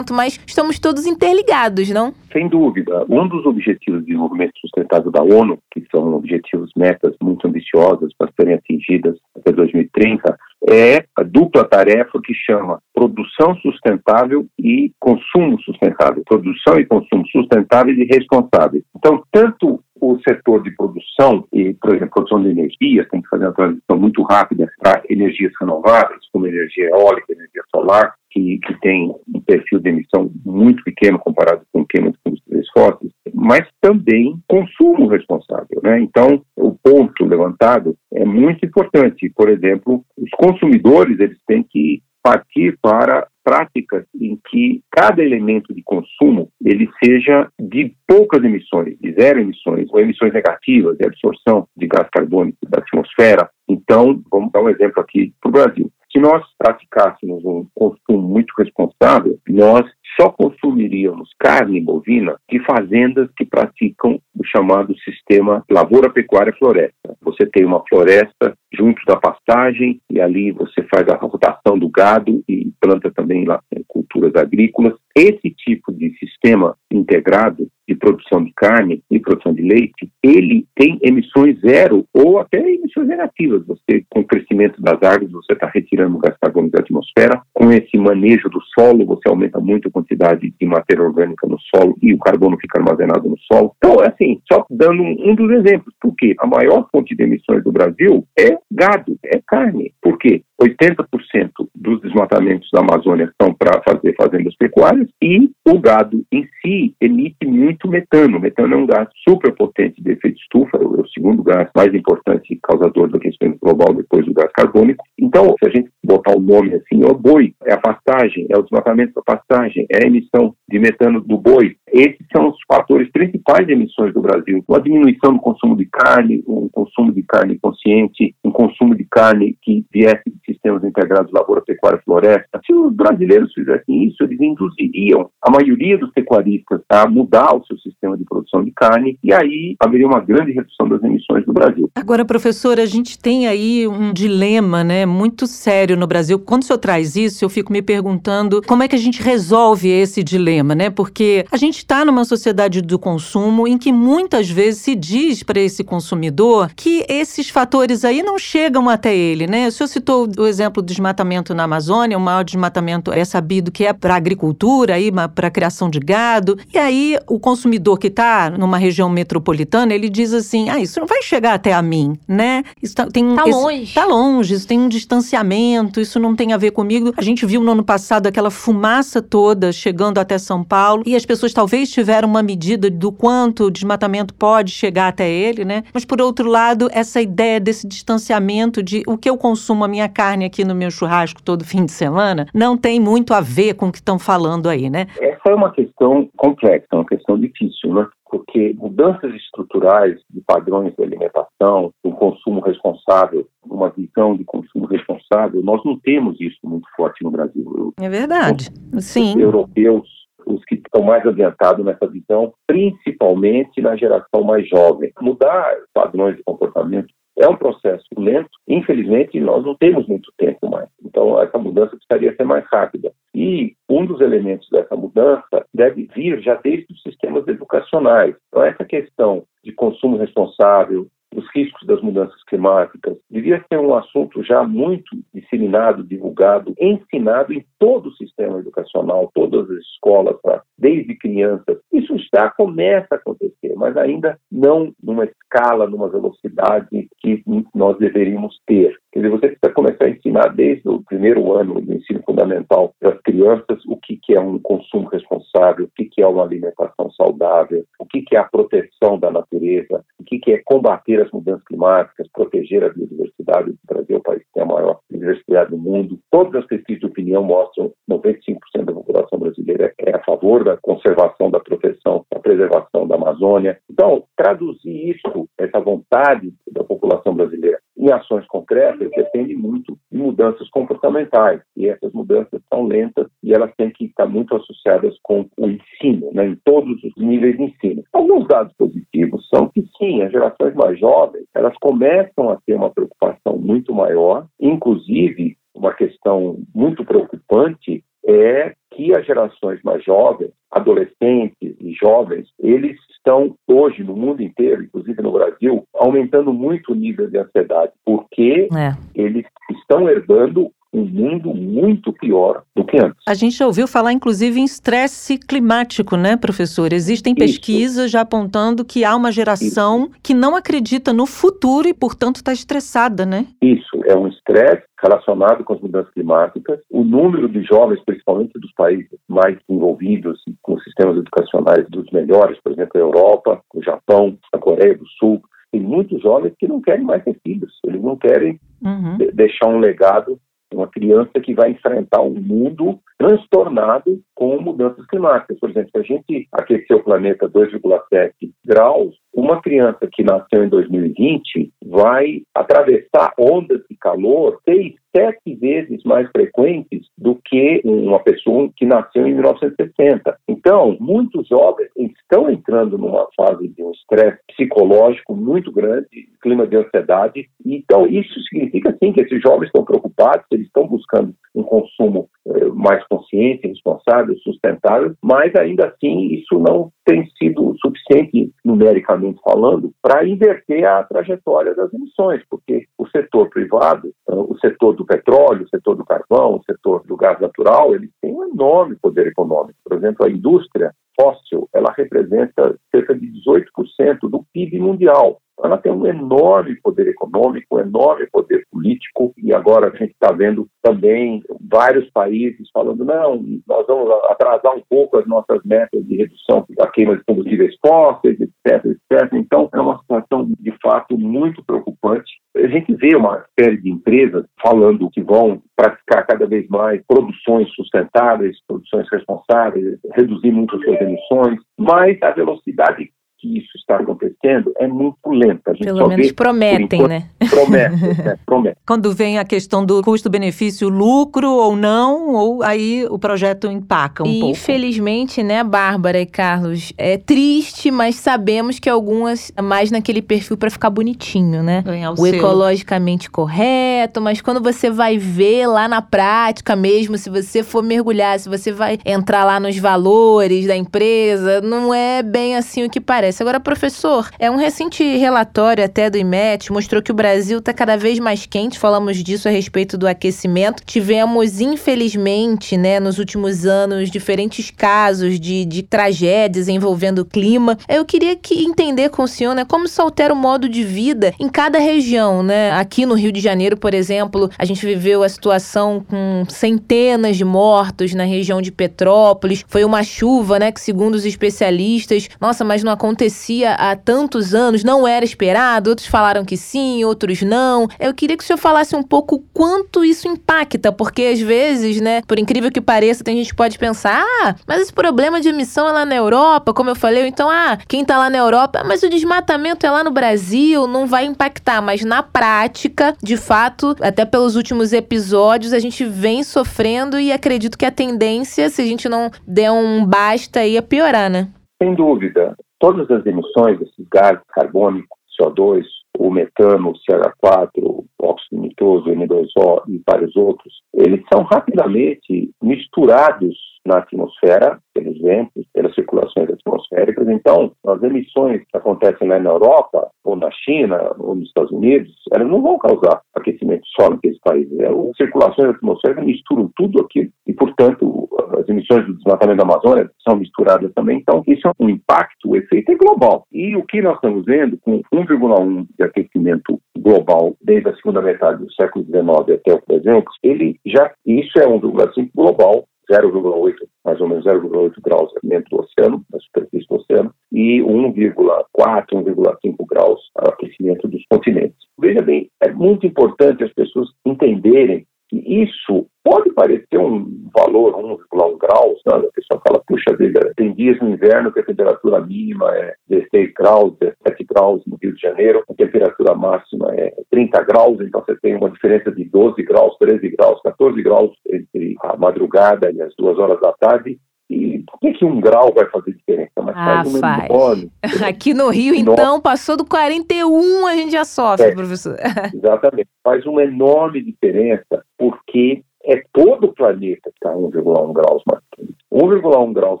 mas estamos todos interligados, não? Sem dúvida. Um dos objetivos de desenvolvimento sustentável da ONU, que são objetivos, metas muito ambiciosas para serem atingidas até 2030, é a dupla tarefa que chama produção sustentável e consumo sustentável. Produção e consumo sustentáveis e responsáveis. Então, tanto o setor de produção, e, por exemplo, produção de energia, tem que fazer uma transição muito rápida para energias renováveis, como energia eólica, energia solar, que, que tem perfil de emissão muito pequeno comparado com o queima de combustíveis fósseis, mas também consumo responsável. Né? Então, o ponto levantado é muito importante. Por exemplo, os consumidores eles têm que partir para práticas em que cada elemento de consumo ele seja de poucas emissões, de zero emissões, ou emissões negativas, de absorção de gás carbônico da atmosfera. Então, vamos dar um exemplo aqui para o Brasil. Se nós praticássemos um consumo muito responsável, nós só consumiríamos carne bovina de fazendas que praticam o chamado sistema lavoura-pecuária-floresta. Você tem uma floresta junto da pastagem e ali você faz a rotação do gado e planta também lá culturas agrícolas. Esse tipo de sistema integrado de produção de carne e produção de leite, ele tem emissões zero ou até emissões negativas. Você, com o crescimento das árvores, você está retirando o gás carbônico da atmosfera. Com esse manejo do solo, você aumenta muito a quantidade de matéria orgânica no solo e o carbono fica armazenado no solo. Então, é assim, só dando um, dos exemplos. Por quê? A maior fonte de emissões do Brasil é gado, é carne. Por quê? 80% dos desmatamentos da Amazônia são para fazer fazendas pecuárias e o gado em si emite muito metano. O metano é um gás super potente de efeito estufa, é o segundo gás mais importante causador do aquecimento global depois do gás carbônico. Então, se a gente botar o nome assim, o boi, é a pastagem, é o desmatamento da pastagem, é a emissão de metano do boi. Esses são os fatores principais de emissões do Brasil. Uma diminuição do consumo de carne, um consumo de carne consciente, consumo de carne que viesse de sistemas integrados lavoura, pecuária, floresta. Se os brasileiros fizessem isso, eles induziriam a maioria dos pecuaristas a mudar o seu sistema de produção de carne e aí haveria uma grande redução das emissões do Brasil. Agora, professor, a gente tem aí um dilema, né, muito sério no Brasil. Quando o senhor traz isso, eu fico me perguntando como é que a gente resolve esse dilema, né? Porque a gente está numa sociedade do consumo em que muitas vezes se diz para esse consumidor que esses fatores aí não chegam até ele, né? O senhor citou o exemplo do desmatamento na Amazônia, o maior desmatamento é sabido que é para agricultura, para a criação de gado. E aí o consumidor que está numa região metropolitana, ele diz assim: ah, isso não vai chegar até a mim, né? Isso tá, tem, tá esse, longe. Tá longe, isso tem um distanciamento, isso não tem a ver comigo. A gente viu no ano passado aquela fumaça toda chegando até São Paulo e as pessoas talvez tiveram uma medida do quanto o desmatamento pode chegar até ele, né? Mas por outro lado, essa ideia desse distanciamento de o que eu consumo a minha carne aqui no meu churrasco todo fim de semana não tem muito a ver com o que estão falando aí, né? Essa é uma questão complexa, uma questão difícil, né? porque mudanças estruturais de padrões de alimentação, um consumo responsável, uma visão de consumo responsável, nós não temos isso muito forte no Brasil. É verdade, sim. Os europeus, os que estão mais adiantados nessa visão, principalmente na geração mais jovem. Mudar padrões de comportamento é um processo lento. Infelizmente, nós não temos muito tempo mais. Então, essa mudança precisaria ser mais rápida. E um dos elementos dessa mudança deve vir já desde os sistemas educacionais. Então, essa questão de consumo responsável, os riscos das mudanças climáticas, devia ser um assunto já muito disseminado, divulgado, ensinado em todo o sistema educacional, todas as escolas, desde crianças. Isso já começa a acontecer, mas ainda não numa escala, numa velocidade que nós deveríamos ter. Quer dizer, você precisa começar a ensinar desde o primeiro ano do ensino fundamental para as crianças o que, que é um consumo responsável, o que, que é uma alimentação saudável, o que, que é a proteção da natureza, o que, que é combater as mudanças climáticas, proteger a biodiversidade do Brasil, o país que tem a maior biodiversidade no mundo. Todas as pesquisas de opinião mostram que 95% da população brasileira é a favor da conservação, da proteção, da preservação da Amazônia. Então, traduzir isso, essa vontade da população brasileira em ações concretas depende muito de mudanças comportamentais. E essas mudanças são lentas e elas têm que estar muito associadas com o ensino, né, em todos os níveis de ensino. Alguns dados positivos são que sim, as gerações mais jovens, elas começam a ter uma preocupação muito maior, inclusive uma questão muito preocupante é que as gerações mais jovens, adolescentes e jovens, eles estão hoje no mundo inteiro, inclusive no Brasil, aumentando muito o nível de ansiedade, porque é. eles estão herdando um mundo muito pior do que antes. A gente já ouviu falar, inclusive, em estresse climático, né, professor? Existem pesquisas já apontando que há uma geração Isso. que não acredita no futuro e, portanto, está estressada, né? Isso, é um estresse relacionado com as mudanças climáticas. O número de jovens, principalmente dos países mais envolvidos com sistemas educacionais dos melhores, por exemplo, a Europa, o Japão, a Coreia do Sul, tem muitos jovens que não querem mais ter filhos, eles não querem uhum. deixar um legado uma criança que vai enfrentar um mundo transtornado com mudanças climáticas. Por exemplo, se a gente aquecer o planeta 2,7 graus, uma criança que nasceu em 2020 vai atravessar ondas de calor seis, sete vezes mais frequentes do que uma pessoa que nasceu em 1960. Então, muitos jovens estão entrando numa fase de um estresse psicológico muito grande, clima de ansiedade. Então, isso significa sim que esses jovens estão preocupados, eles estão buscando um consumo mais consciente, responsável, sustentável, mas ainda assim isso não tem sido suficiente, numericamente falando, para inverter a trajetória das emissões, porque o setor privado, eh, o setor do petróleo, o setor do carvão, o setor do gás natural, eles têm um enorme poder econômico. Por exemplo, a indústria fóssil, ela representa cerca de 18% do PIB mundial ela tem um enorme poder econômico, um enorme poder político, e agora a gente está vendo também vários países falando: não, nós vamos atrasar um pouco as nossas metas de redução da queima de combustíveis fósseis, etc, etc. Então, é uma situação de fato muito preocupante. A gente vê uma série de empresas falando que vão praticar cada vez mais produções sustentáveis, produções responsáveis, reduzir muito as suas emissões, mas a velocidade que isso está acontecendo é muito lenta. Pelo menos vê, prometem, né? Promete, né? Promete. Quando vem a questão do custo-benefício, lucro ou não, ou aí o projeto empaca um e, pouco. Infelizmente, né, Bárbara e Carlos, é triste, mas sabemos que algumas mais naquele perfil para ficar bonitinho, né? Ganhar o, o ecologicamente correto, mas quando você vai ver lá na prática mesmo, se você for mergulhar, se você vai entrar lá nos valores da empresa, não é bem assim o que parece acontece. Agora, professor, é um recente relatório até do IMET mostrou que o Brasil está cada vez mais quente. Falamos disso a respeito do aquecimento. Tivemos, infelizmente, né, nos últimos anos, diferentes casos de, de tragédias envolvendo o clima. Eu queria que entender com o senhor, né, como isso altera o modo de vida em cada região, né? Aqui no Rio de Janeiro, por exemplo, a gente viveu a situação com centenas de mortos na região de Petrópolis. Foi uma chuva, né, que segundo os especialistas, nossa, mas não aconteceu acontecia há tantos anos, não era esperado, outros falaram que sim, outros não. Eu queria que o senhor falasse um pouco quanto isso impacta, porque às vezes, né, por incrível que pareça, tem gente que pode pensar, ah, mas esse problema de emissão é lá na Europa, como eu falei, então, ah, quem tá lá na Europa, mas o desmatamento é lá no Brasil, não vai impactar, mas na prática, de fato, até pelos últimos episódios, a gente vem sofrendo e acredito que a tendência, se a gente não der um basta aí, é piorar, né? Sem dúvida todas as emissões desses gases carbônicos, CO2, o metano, o CH4, o óxido nitroso, o N2O e vários outros, eles são rapidamente misturados na atmosfera, pelos ventos, pelas circulações atmosféricas. Então, as emissões que acontecem lá na Europa, ou na China, ou nos Estados Unidos, elas não vão causar aquecimento só naqueles países. É, as circulações atmosféricas misturam tudo aquilo e, portanto, as emissões do desmatamento da Amazônia são misturadas também. Então, isso é um impacto, o efeito é global. E o que nós estamos vendo, com 1,1 de aquecimento global desde a segunda metade do século XIX até o presente, ele já, isso é 1,5 global, 0,8, mais ou menos 0,8 graus dentro do oceano, na superfície do oceano, e 1,4, 1,5 graus aquecimento dos continentes. Veja bem, é muito importante as pessoas entenderem isso pode parecer um valor 1,1 graus, né? a pessoa fala, puxa vida, tem dias no inverno que a temperatura mínima é 16 graus, 17 graus no Rio de Janeiro, a temperatura máxima é 30 graus, então você tem uma diferença de 12 graus, 13 graus, 14 graus entre a madrugada e as duas horas da tarde, e por que, que um grau vai fazer diferença? Mas ah, faz. faz. Enorme, Aqui no Rio, então, passou do 41, a gente já sofre, é, professor. Exatamente. Faz uma enorme diferença, porque é todo o planeta que está 1,1 graus mais quente. 1,1 graus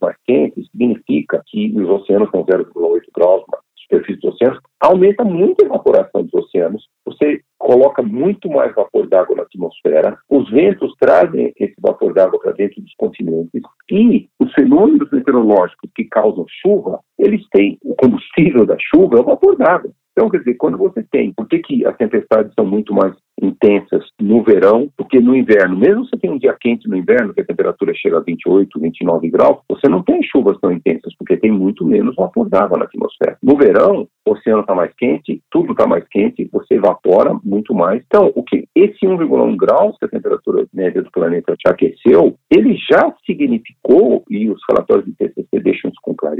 mais quente significa que os oceanos estão 0,8 graus mais superfície dos oceanos, aumenta muito a evaporação dos oceanos, coloca muito mais vapor d'água na atmosfera, os ventos trazem esse vapor d'água para dentro dos continentes e os fenômenos meteorológicos que causam chuva, eles têm o combustível da chuva é o vapor d'água. Então, quer dizer, quando você tem, por que, que as tempestades são muito mais intensas no verão do que no inverno? Mesmo você tem um dia quente no inverno, que a temperatura chega a 28, 29 graus, você não tem chuvas tão intensas, porque tem muito menos vapor d'água na atmosfera. No verão, o oceano está mais quente, tudo está mais quente, você evapora muito mais. Então, o que esse 1,1 graus que a temperatura média do planeta já aqueceu, ele já significou, e os relatórios do IPCC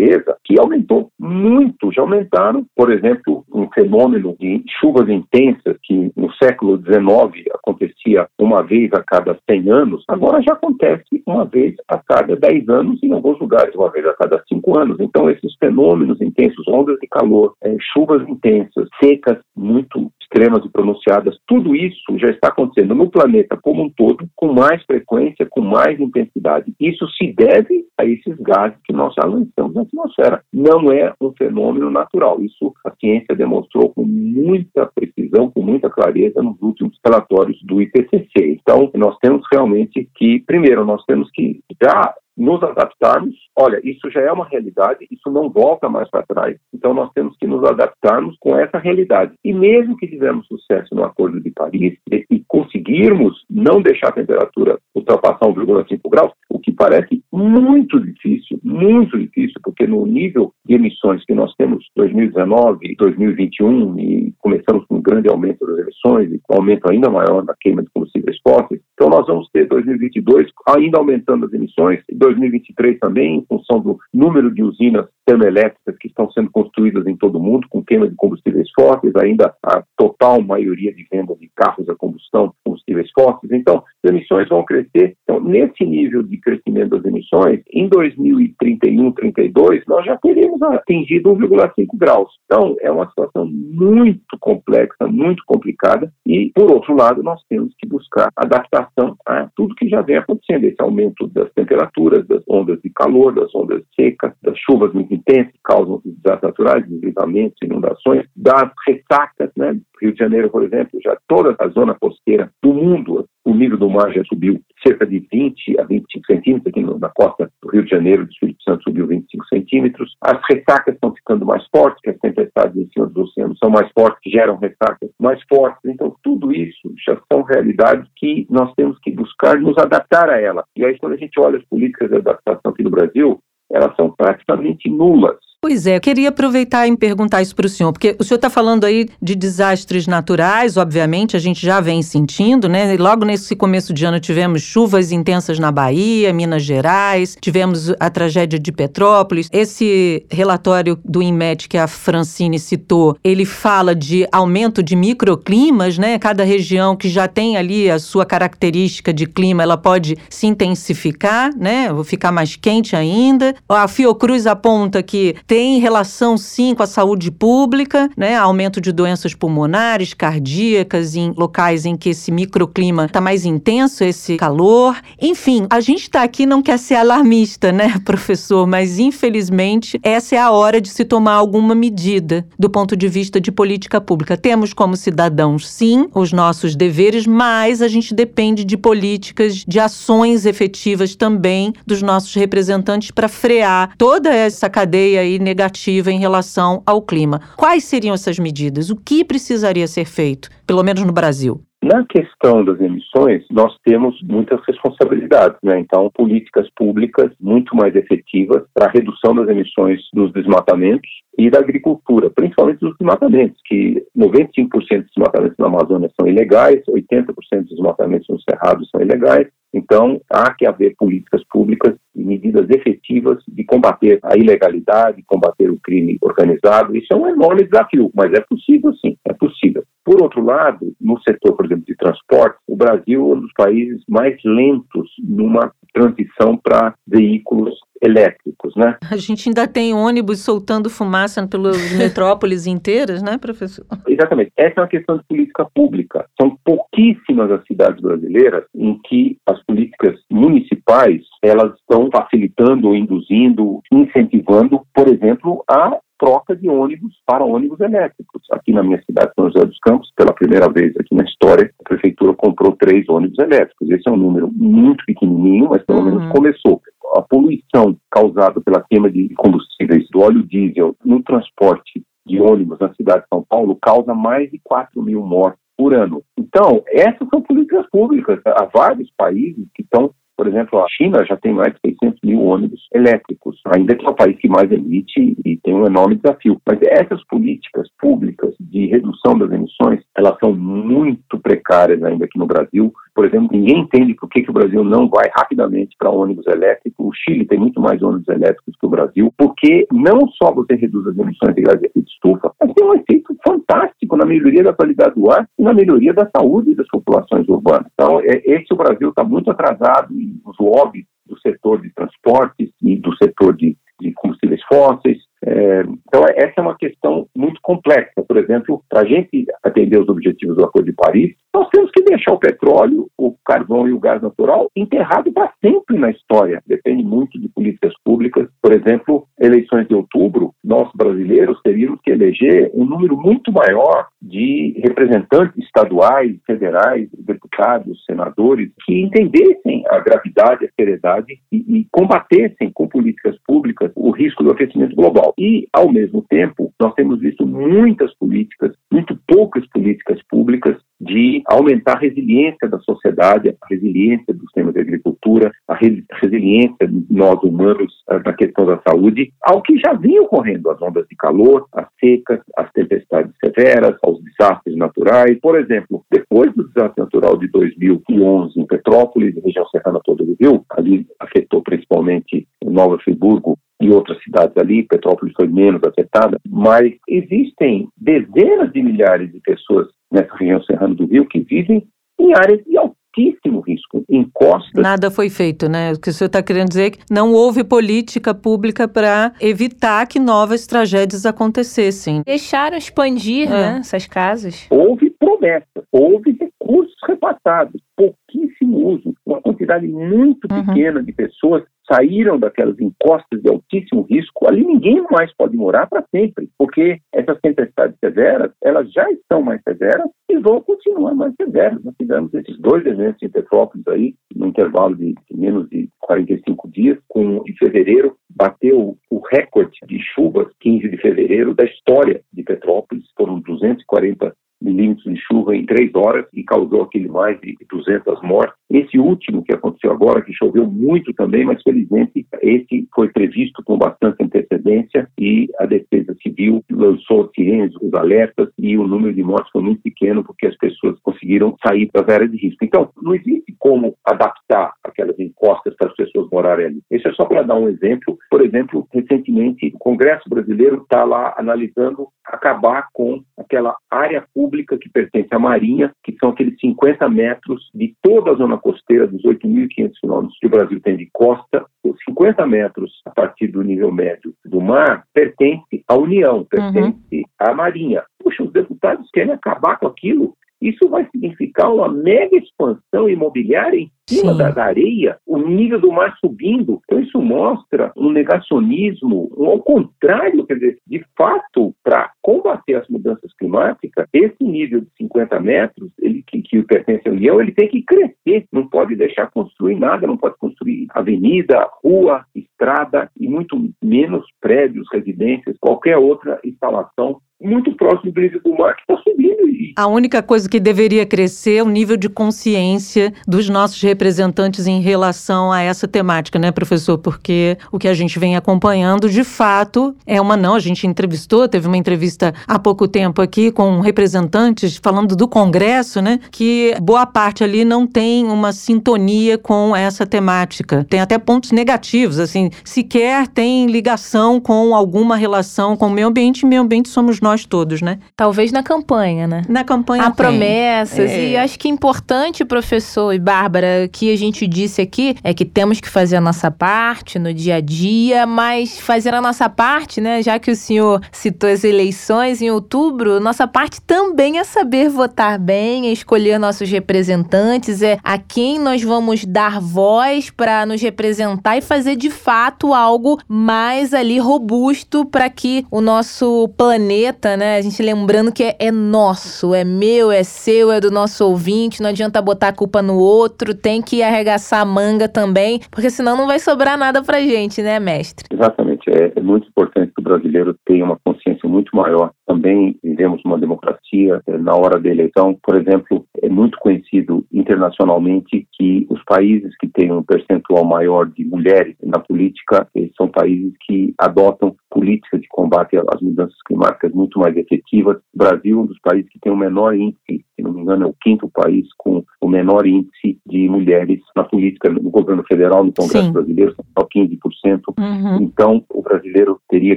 clareza, que aumentou muito, já aumentaram, por exemplo, um fenômeno de chuvas intensas que no século XIX acontecia uma vez a cada 100 anos, agora já acontece uma vez a cada 10 anos, em alguns lugares uma vez a cada 5 anos. Então, esses fenômenos intensos, ondas de calor, é, chuvas intensas, secas muito extremas e pronunciadas, tudo isso já está acontecendo no planeta como um todo, com mais frequência, com mais intensidade. Isso se deve a esses gases que nós já lançamos na atmosfera. Não é um fenômeno natural. Isso a ciência demonstrou com muita precisão, com muita clareza nos últimos relatórios do IPCC. Então, nós temos realmente que, primeiro, nós temos que já nos adaptarmos. Olha, isso já é uma realidade, isso não volta mais para trás. Então nós temos que nos adaptarmos com essa realidade. E mesmo que tivermos sucesso no Acordo de Paris e conseguirmos não deixar a temperatura ultrapassar 1,5 graus, o que parece muito difícil, muito difícil, porque no nível de emissões que nós temos 2019 e 2021 e começamos com um grande aumento das emissões e um aumento ainda maior na queima de combustíveis fósseis, então nós vamos ter 2022 ainda aumentando as emissões, 2023 também, em função do número de usinas termoelétricas que estão sendo construídas em todo o mundo, com queima de combustíveis fósseis, ainda a total maioria de venda de carros a combustão, combustíveis fósseis. Então, as emissões vão crescer. Então, nesse nível de crescimento das emissões, em 2031, 32, nós já teremos atingido 1,5 graus. Então, é uma situação muito complexa, muito complicada, e, por outro lado, nós temos que buscar adaptação a tudo que já vem acontecendo, esse aumento das temperaturas, das ondas de calor, das ondas secas, das chuvas muito intensas que causam desastres naturais, deslizamentos, inundações, das ressacas, né? Rio de Janeiro, por exemplo, já toda a zona costeira do mundo, o nível do mar já subiu cerca de 20 a 25 centímetros, aqui na costa do Rio de Janeiro, do Espírito Santo, subiu 25 centímetros. As ressacas estão ficando mais fortes, as tempestades em cima dos oceanos são mais fortes, geram ressacas mais fortes. Então, tudo isso já são realidades que nós temos que buscar nos adaptar a ela. E aí, quando a gente olha as políticas de adaptação aqui no Brasil, elas são praticamente nulas. Pois é, eu queria aproveitar e perguntar isso para o senhor, porque o senhor está falando aí de desastres naturais, obviamente, a gente já vem sentindo, né? Logo nesse começo de ano tivemos chuvas intensas na Bahia, Minas Gerais, tivemos a tragédia de Petrópolis. Esse relatório do INMET que a Francine citou, ele fala de aumento de microclimas, né? Cada região que já tem ali a sua característica de clima, ela pode se intensificar, né? Vou ficar mais quente ainda. A Fiocruz aponta que tem relação sim com a saúde pública, né? Aumento de doenças pulmonares, cardíacas, em locais em que esse microclima está mais intenso, esse calor. Enfim, a gente está aqui não quer ser alarmista, né, professor? Mas infelizmente essa é a hora de se tomar alguma medida do ponto de vista de política pública. Temos como cidadãos, sim, os nossos deveres, mas a gente depende de políticas, de ações efetivas também dos nossos representantes para frear toda essa cadeia aí negativa em relação ao clima. Quais seriam essas medidas? O que precisaria ser feito, pelo menos no Brasil? Na questão das emissões, nós temos muitas responsabilidades, né? Então, políticas públicas muito mais efetivas para a redução das emissões dos desmatamentos e da agricultura, principalmente dos desmatamentos, que 95% dos desmatamentos na Amazônia são ilegais, 80% dos desmatamentos no Cerrado são ilegais, então, há que haver políticas públicas e medidas efetivas de combater a ilegalidade, combater o crime organizado. Isso é um enorme desafio, mas é possível sim, é possível. Por outro lado, no setor, por exemplo, de transporte, o Brasil é um dos países mais lentos numa transição para veículos elétricos, né? A gente ainda tem ônibus soltando fumaça pelas metrópoles inteiras, né, professor? Exatamente. Essa é uma questão de política pública. São pouquíssimas as cidades brasileiras em que as políticas municipais elas estão facilitando, induzindo, incentivando, por exemplo, a troca de ônibus para ônibus elétricos. Aqui na minha cidade, São José dos Campos, pela primeira vez aqui na história, a prefeitura comprou três ônibus elétricos. Esse é um número muito pequenininho, mas pelo uhum. menos começou. A poluição causada pela queima de combustíveis do óleo diesel no transporte de ônibus na cidade de São Paulo causa mais de 4 mil mortes por ano. Então, essas são políticas públicas. Há vários países que estão por exemplo, a China já tem mais de 600 mil ônibus elétricos, ainda que é o país que mais emite e tem um enorme desafio. Mas essas políticas públicas de redução das emissões, elas são muito precárias ainda aqui no Brasil. Por exemplo, ninguém entende por que, que o Brasil não vai rapidamente para ônibus elétrico. O Chile tem muito mais ônibus elétricos que o Brasil, porque não só você reduz as emissões de gás de efeito estufa, mas tem um efeito fantástico na melhoria da qualidade do ar e na melhoria da saúde das populações urbanas. Então, é, esse o Brasil está muito atrasado e os lobbies do setor de transportes e do setor de, de combustíveis fósseis. É, então, essa é uma questão muito complexa. Por exemplo, para a gente atender os objetivos do Acordo de Paris, nós temos que deixar o petróleo, o carvão e o gás natural enterrado para sempre na história. Depende muito de políticas públicas. Por exemplo, eleições de outubro, nós brasileiros teríamos que eleger um número muito maior de representantes estaduais, federais, deputados, senadores, que entendessem a gravidade, a seriedade e, e combatessem com políticas públicas o risco do aquecimento global. E, ao mesmo tempo, nós temos visto muitas políticas, muito poucas políticas públicas de aumentar a resiliência da sociedade, a resiliência do sistema de agricultura, a resiliência de nós humanos eh, na questão da saúde, ao que já vinha ocorrendo, as ondas de calor, as secas, as tempestades severas, aos desastres naturais. Por exemplo, depois do desastre natural de 2011 em Petrópolis, região serrana toda do Rio, ali afetou principalmente Nova Friburgo e outras cidades ali, Petrópolis foi menos afetada, mas existem dezenas de milhares de pessoas nessa região serrana do Rio que vivem em áreas de altíssimo risco, em costas. Nada foi feito, né? O que o senhor está querendo dizer é que não houve política pública para evitar que novas tragédias acontecessem. Deixaram expandir, é. né, essas casas. Houve promessa, houve recursos repassados, pouquíssimo uso, uma quantidade muito uhum. pequena de pessoas saíram daquelas encostas de altíssimo risco, ali ninguém mais pode morar para sempre, porque essas tempestades severas, elas já estão mais severas e vão continuar mais severas. Nós tivemos esses dois eventos em Petrópolis aí, no intervalo de, menos de 45 dias, com em fevereiro bateu o recorde de chuvas 15 de fevereiro da história de Petrópolis, foram 240 milímetros de chuva em três horas e causou aquele mais de 200 mortes. Esse último que aconteceu agora, que choveu muito também, mas felizmente esse foi previsto com bastante antecedência e a Defesa Civil lançou sirenes, os alertas e o número de mortes foi muito pequeno porque as pessoas conseguiram sair das áreas de risco. Então, não existe como adaptar aquelas encostas para as pessoas morarem ali. Isso é só para dar um exemplo. Por exemplo, recentemente o Congresso Brasileiro está lá analisando acabar com aquela área pública que pertence à Marinha, que são aqueles 50 metros de toda a zona costeira dos 8.500 quilômetros que o Brasil tem de costa, os 50 metros a partir do nível médio do mar pertence à União, pertence uhum. à Marinha. Puxa, os deputados querem acabar com aquilo isso vai significar uma mega expansão imobiliária em cima da, da, areia, o nível do mar subindo. Então, isso mostra um negacionismo, um, ao contrário, quer dizer, de fato, para combater as mudanças climáticas, esse nível de 50 metros, ele que, que pertence à União, ele tem que crescer, não pode deixar construir nada, não pode construir avenida, rua, estrada e muito menos prédios, residências, qualquer outra instalação muito próximo do nível do mar que está subindo. A única coisa que deveria crescer é o nível de consciência dos nossos representantes em relação a essa temática, né, professor? Porque o que a gente vem acompanhando, de fato, é uma não. A gente entrevistou, teve uma entrevista há pouco tempo aqui com representantes falando do Congresso, né, que boa parte ali não tem uma sintonia com essa temática. Tem até pontos negativos, assim, sequer tem ligação com alguma relação com o meio ambiente. Meio ambiente somos nós todos, né? Talvez na campanha, né? Na campanha. Há tem. promessas. É. E acho que é importante, professor e Bárbara, que a gente disse aqui é que temos que fazer a nossa parte no dia a dia, mas fazer a nossa parte, né? Já que o senhor citou as eleições em outubro, nossa parte também é saber votar bem, é escolher nossos representantes, é a quem nós vamos dar voz para nos representar e fazer de fato algo mais ali robusto para que o nosso planeta, né? A gente lembrando que é, é nosso, é meu, é seu, é do nosso ouvinte, não adianta botar a culpa no outro, tem que arregaçar a manga também, porque senão não vai sobrar nada pra gente, né, mestre? Exatamente. É, é muito importante que o brasileiro tenha uma consciência muito maior. Também vivemos uma democracia. É, na hora da eleição, por exemplo, é muito conhecido internacionalmente que os países que têm um percentual maior de mulheres na política eh, são países que adotam políticas de combate às mudanças climáticas muito mais efetivas. O Brasil é um dos países que tem o menor índice, se não me engano, é o quinto país com o menor índice de mulheres na política no governo federal, no Congresso Sim. brasileiro, são só 15%. Uhum. Então, o brasileiro teria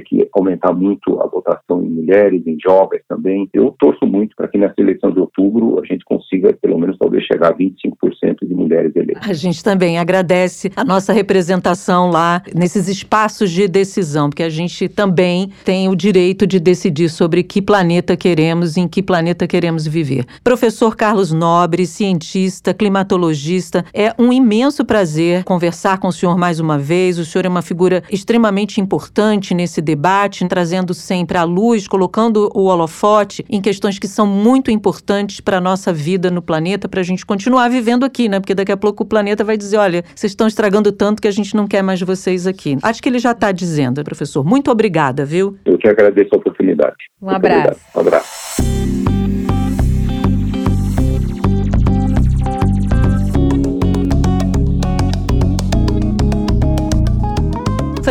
que aumentar muito a votação em mulheres, em jovens também. Eu torço muito para que nessa eleição de outubro a gente consiga, pelo menos, talvez chegar a 25% de mulheres eleitas. A gente também agradece a nossa representação lá nesses espaços de decisão, porque a gente também tem o direito de decidir sobre que planeta queremos e em que planeta queremos viver. Professor Carlos Nobre, cientista, climatologista, é um imenso prazer conversar com o senhor mais uma vez. O senhor é uma figura extremamente importante nesse debate, trazendo sempre à luz, colocando o holofote em questões que são muito importantes para a nossa vida no planeta, para a gente continuar vivendo aqui, né? Porque daqui a pouco o planeta vai dizer: olha, vocês estão estragando tanto que a gente não quer mais vocês aqui. Acho que ele já está dizendo, professor. Muito obrigada, viu? Eu que agradeço a oportunidade. Um Muito abraço. obrigado. Um abraço.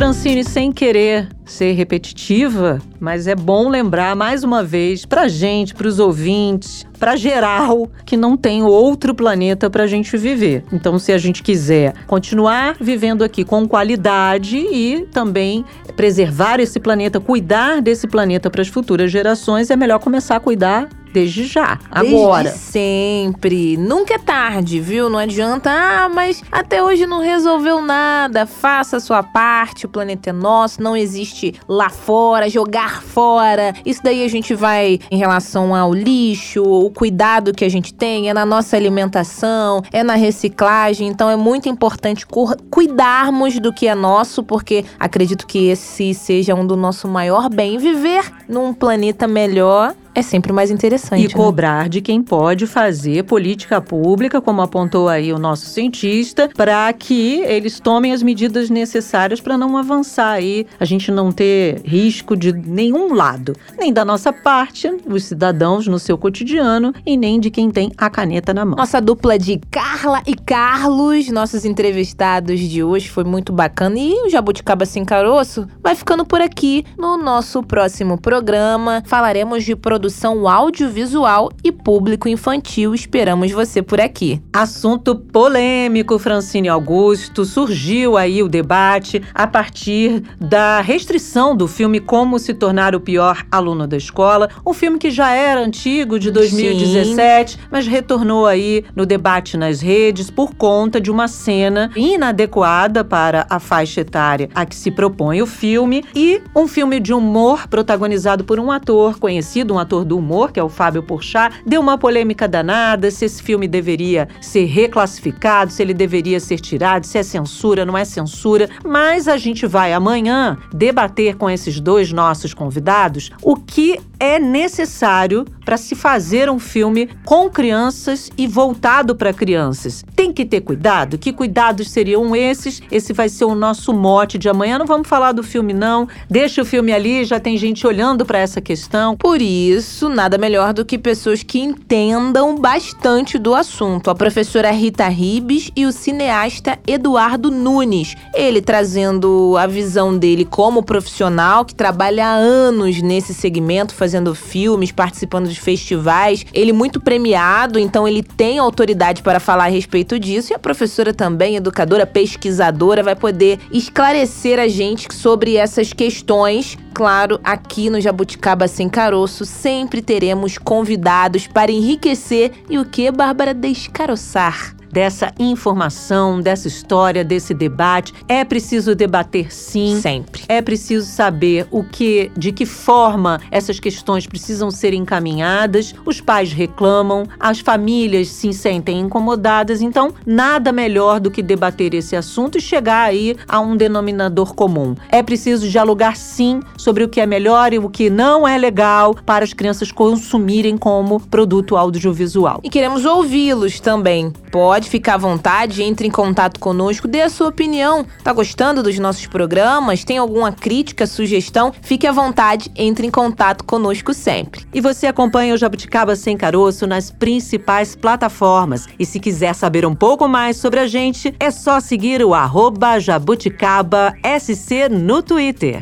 Francine, sem querer ser repetitiva, mas é bom lembrar mais uma vez pra gente, pros ouvintes, pra geral, que não tem outro planeta pra gente viver. Então, se a gente quiser continuar vivendo aqui com qualidade e também preservar esse planeta, cuidar desse planeta para as futuras gerações, é melhor começar a cuidar desde já, agora. Desde sempre. Nunca é tarde, viu? Não adianta, ah, mas até hoje não resolveu nada. Faça a sua parte, o planeta é nosso, não existe lá fora, jogar fora. Isso daí a gente vai em relação ao lixo, o cuidado que a gente tem, é na nossa alimentação, é na reciclagem. Então é muito importante cuidarmos do que é nosso, porque acredito que esse seja um do nosso maior bem. Viver num planeta melhor é sempre mais interessante. E né? cobrar de quem pode fazer política pública, como apontou aí o nosso cientista, para que eles tomem as medidas necessárias para não avançar aí, a gente não ter risco de nenhum lado, nem da nossa parte, os cidadãos no seu cotidiano, e nem de quem tem a caneta na mão. Nossa dupla de Carla e Carlos, nossos entrevistados de hoje, foi muito bacana. E o Jabuticaba Sem Caroço vai ficando por aqui. No nosso próximo programa, falaremos de produção audiovisual e público infantil. Esperamos você por aqui. Assunto polêmico, Francine Augusto. Surgiu aí o debate a partir da restrição do filme Como se tornar o pior aluno da escola. Um filme que já era antigo, de 2017, mas retornou aí no debate nas redes por conta de uma cena inadequada para a faixa etária a que se propõe o filme e um filme de humor protagonizado por um ator conhecido, um ator do humor, que é o Fábio Porchat. Deu uma polêmica danada se esse filme deveria ser reclassificado, se ele deveria ser tirado, se é censura, não é censura. Mas a gente vai amanhã debater com esses dois nossos convidados o que é necessário para se fazer um filme com crianças e voltado para crianças. Tem que ter cuidado. Que cuidados seriam esses? Esse vai ser o nosso mote de amanhã. Não vamos falar do filme, não. Deixa o filme ali, já tem gente olhando para essa questão. Por isso, nada melhor do que pessoas que entendam bastante do assunto. A professora Rita Ribes e o cineasta Eduardo Nunes. Ele trazendo a visão dele como profissional que trabalha há anos nesse segmento, fazendo filmes, participando de festivais. Ele muito premiado, então ele tem autoridade para falar a respeito disso. E a professora também, educadora, pesquisadora, vai poder esclarecer a gente sobre essas questões claro, aqui no Jabuticaba Sem Caroço sempre teremos convidados para enriquecer e o que, Bárbara? Descaroçar dessa informação, dessa história, desse debate. É preciso debater sim. Sempre. É preciso saber o que, de que forma essas questões precisam ser encaminhadas. Os pais reclamam, as famílias se sentem incomodadas, então nada melhor do que debater esse assunto e chegar aí a um denominador comum. É preciso dialogar sim sobre o que é melhor e o que não é legal para as crianças consumirem como produto audiovisual. E queremos ouvi-los também. Pode Pode ficar à vontade, entre em contato conosco, dê a sua opinião. Tá gostando dos nossos programas? Tem alguma crítica, sugestão? Fique à vontade, entre em contato conosco sempre. E você acompanha o Jabuticaba Sem Caroço nas principais plataformas. E se quiser saber um pouco mais sobre a gente, é só seguir o arroba Jabuticaba SC no Twitter.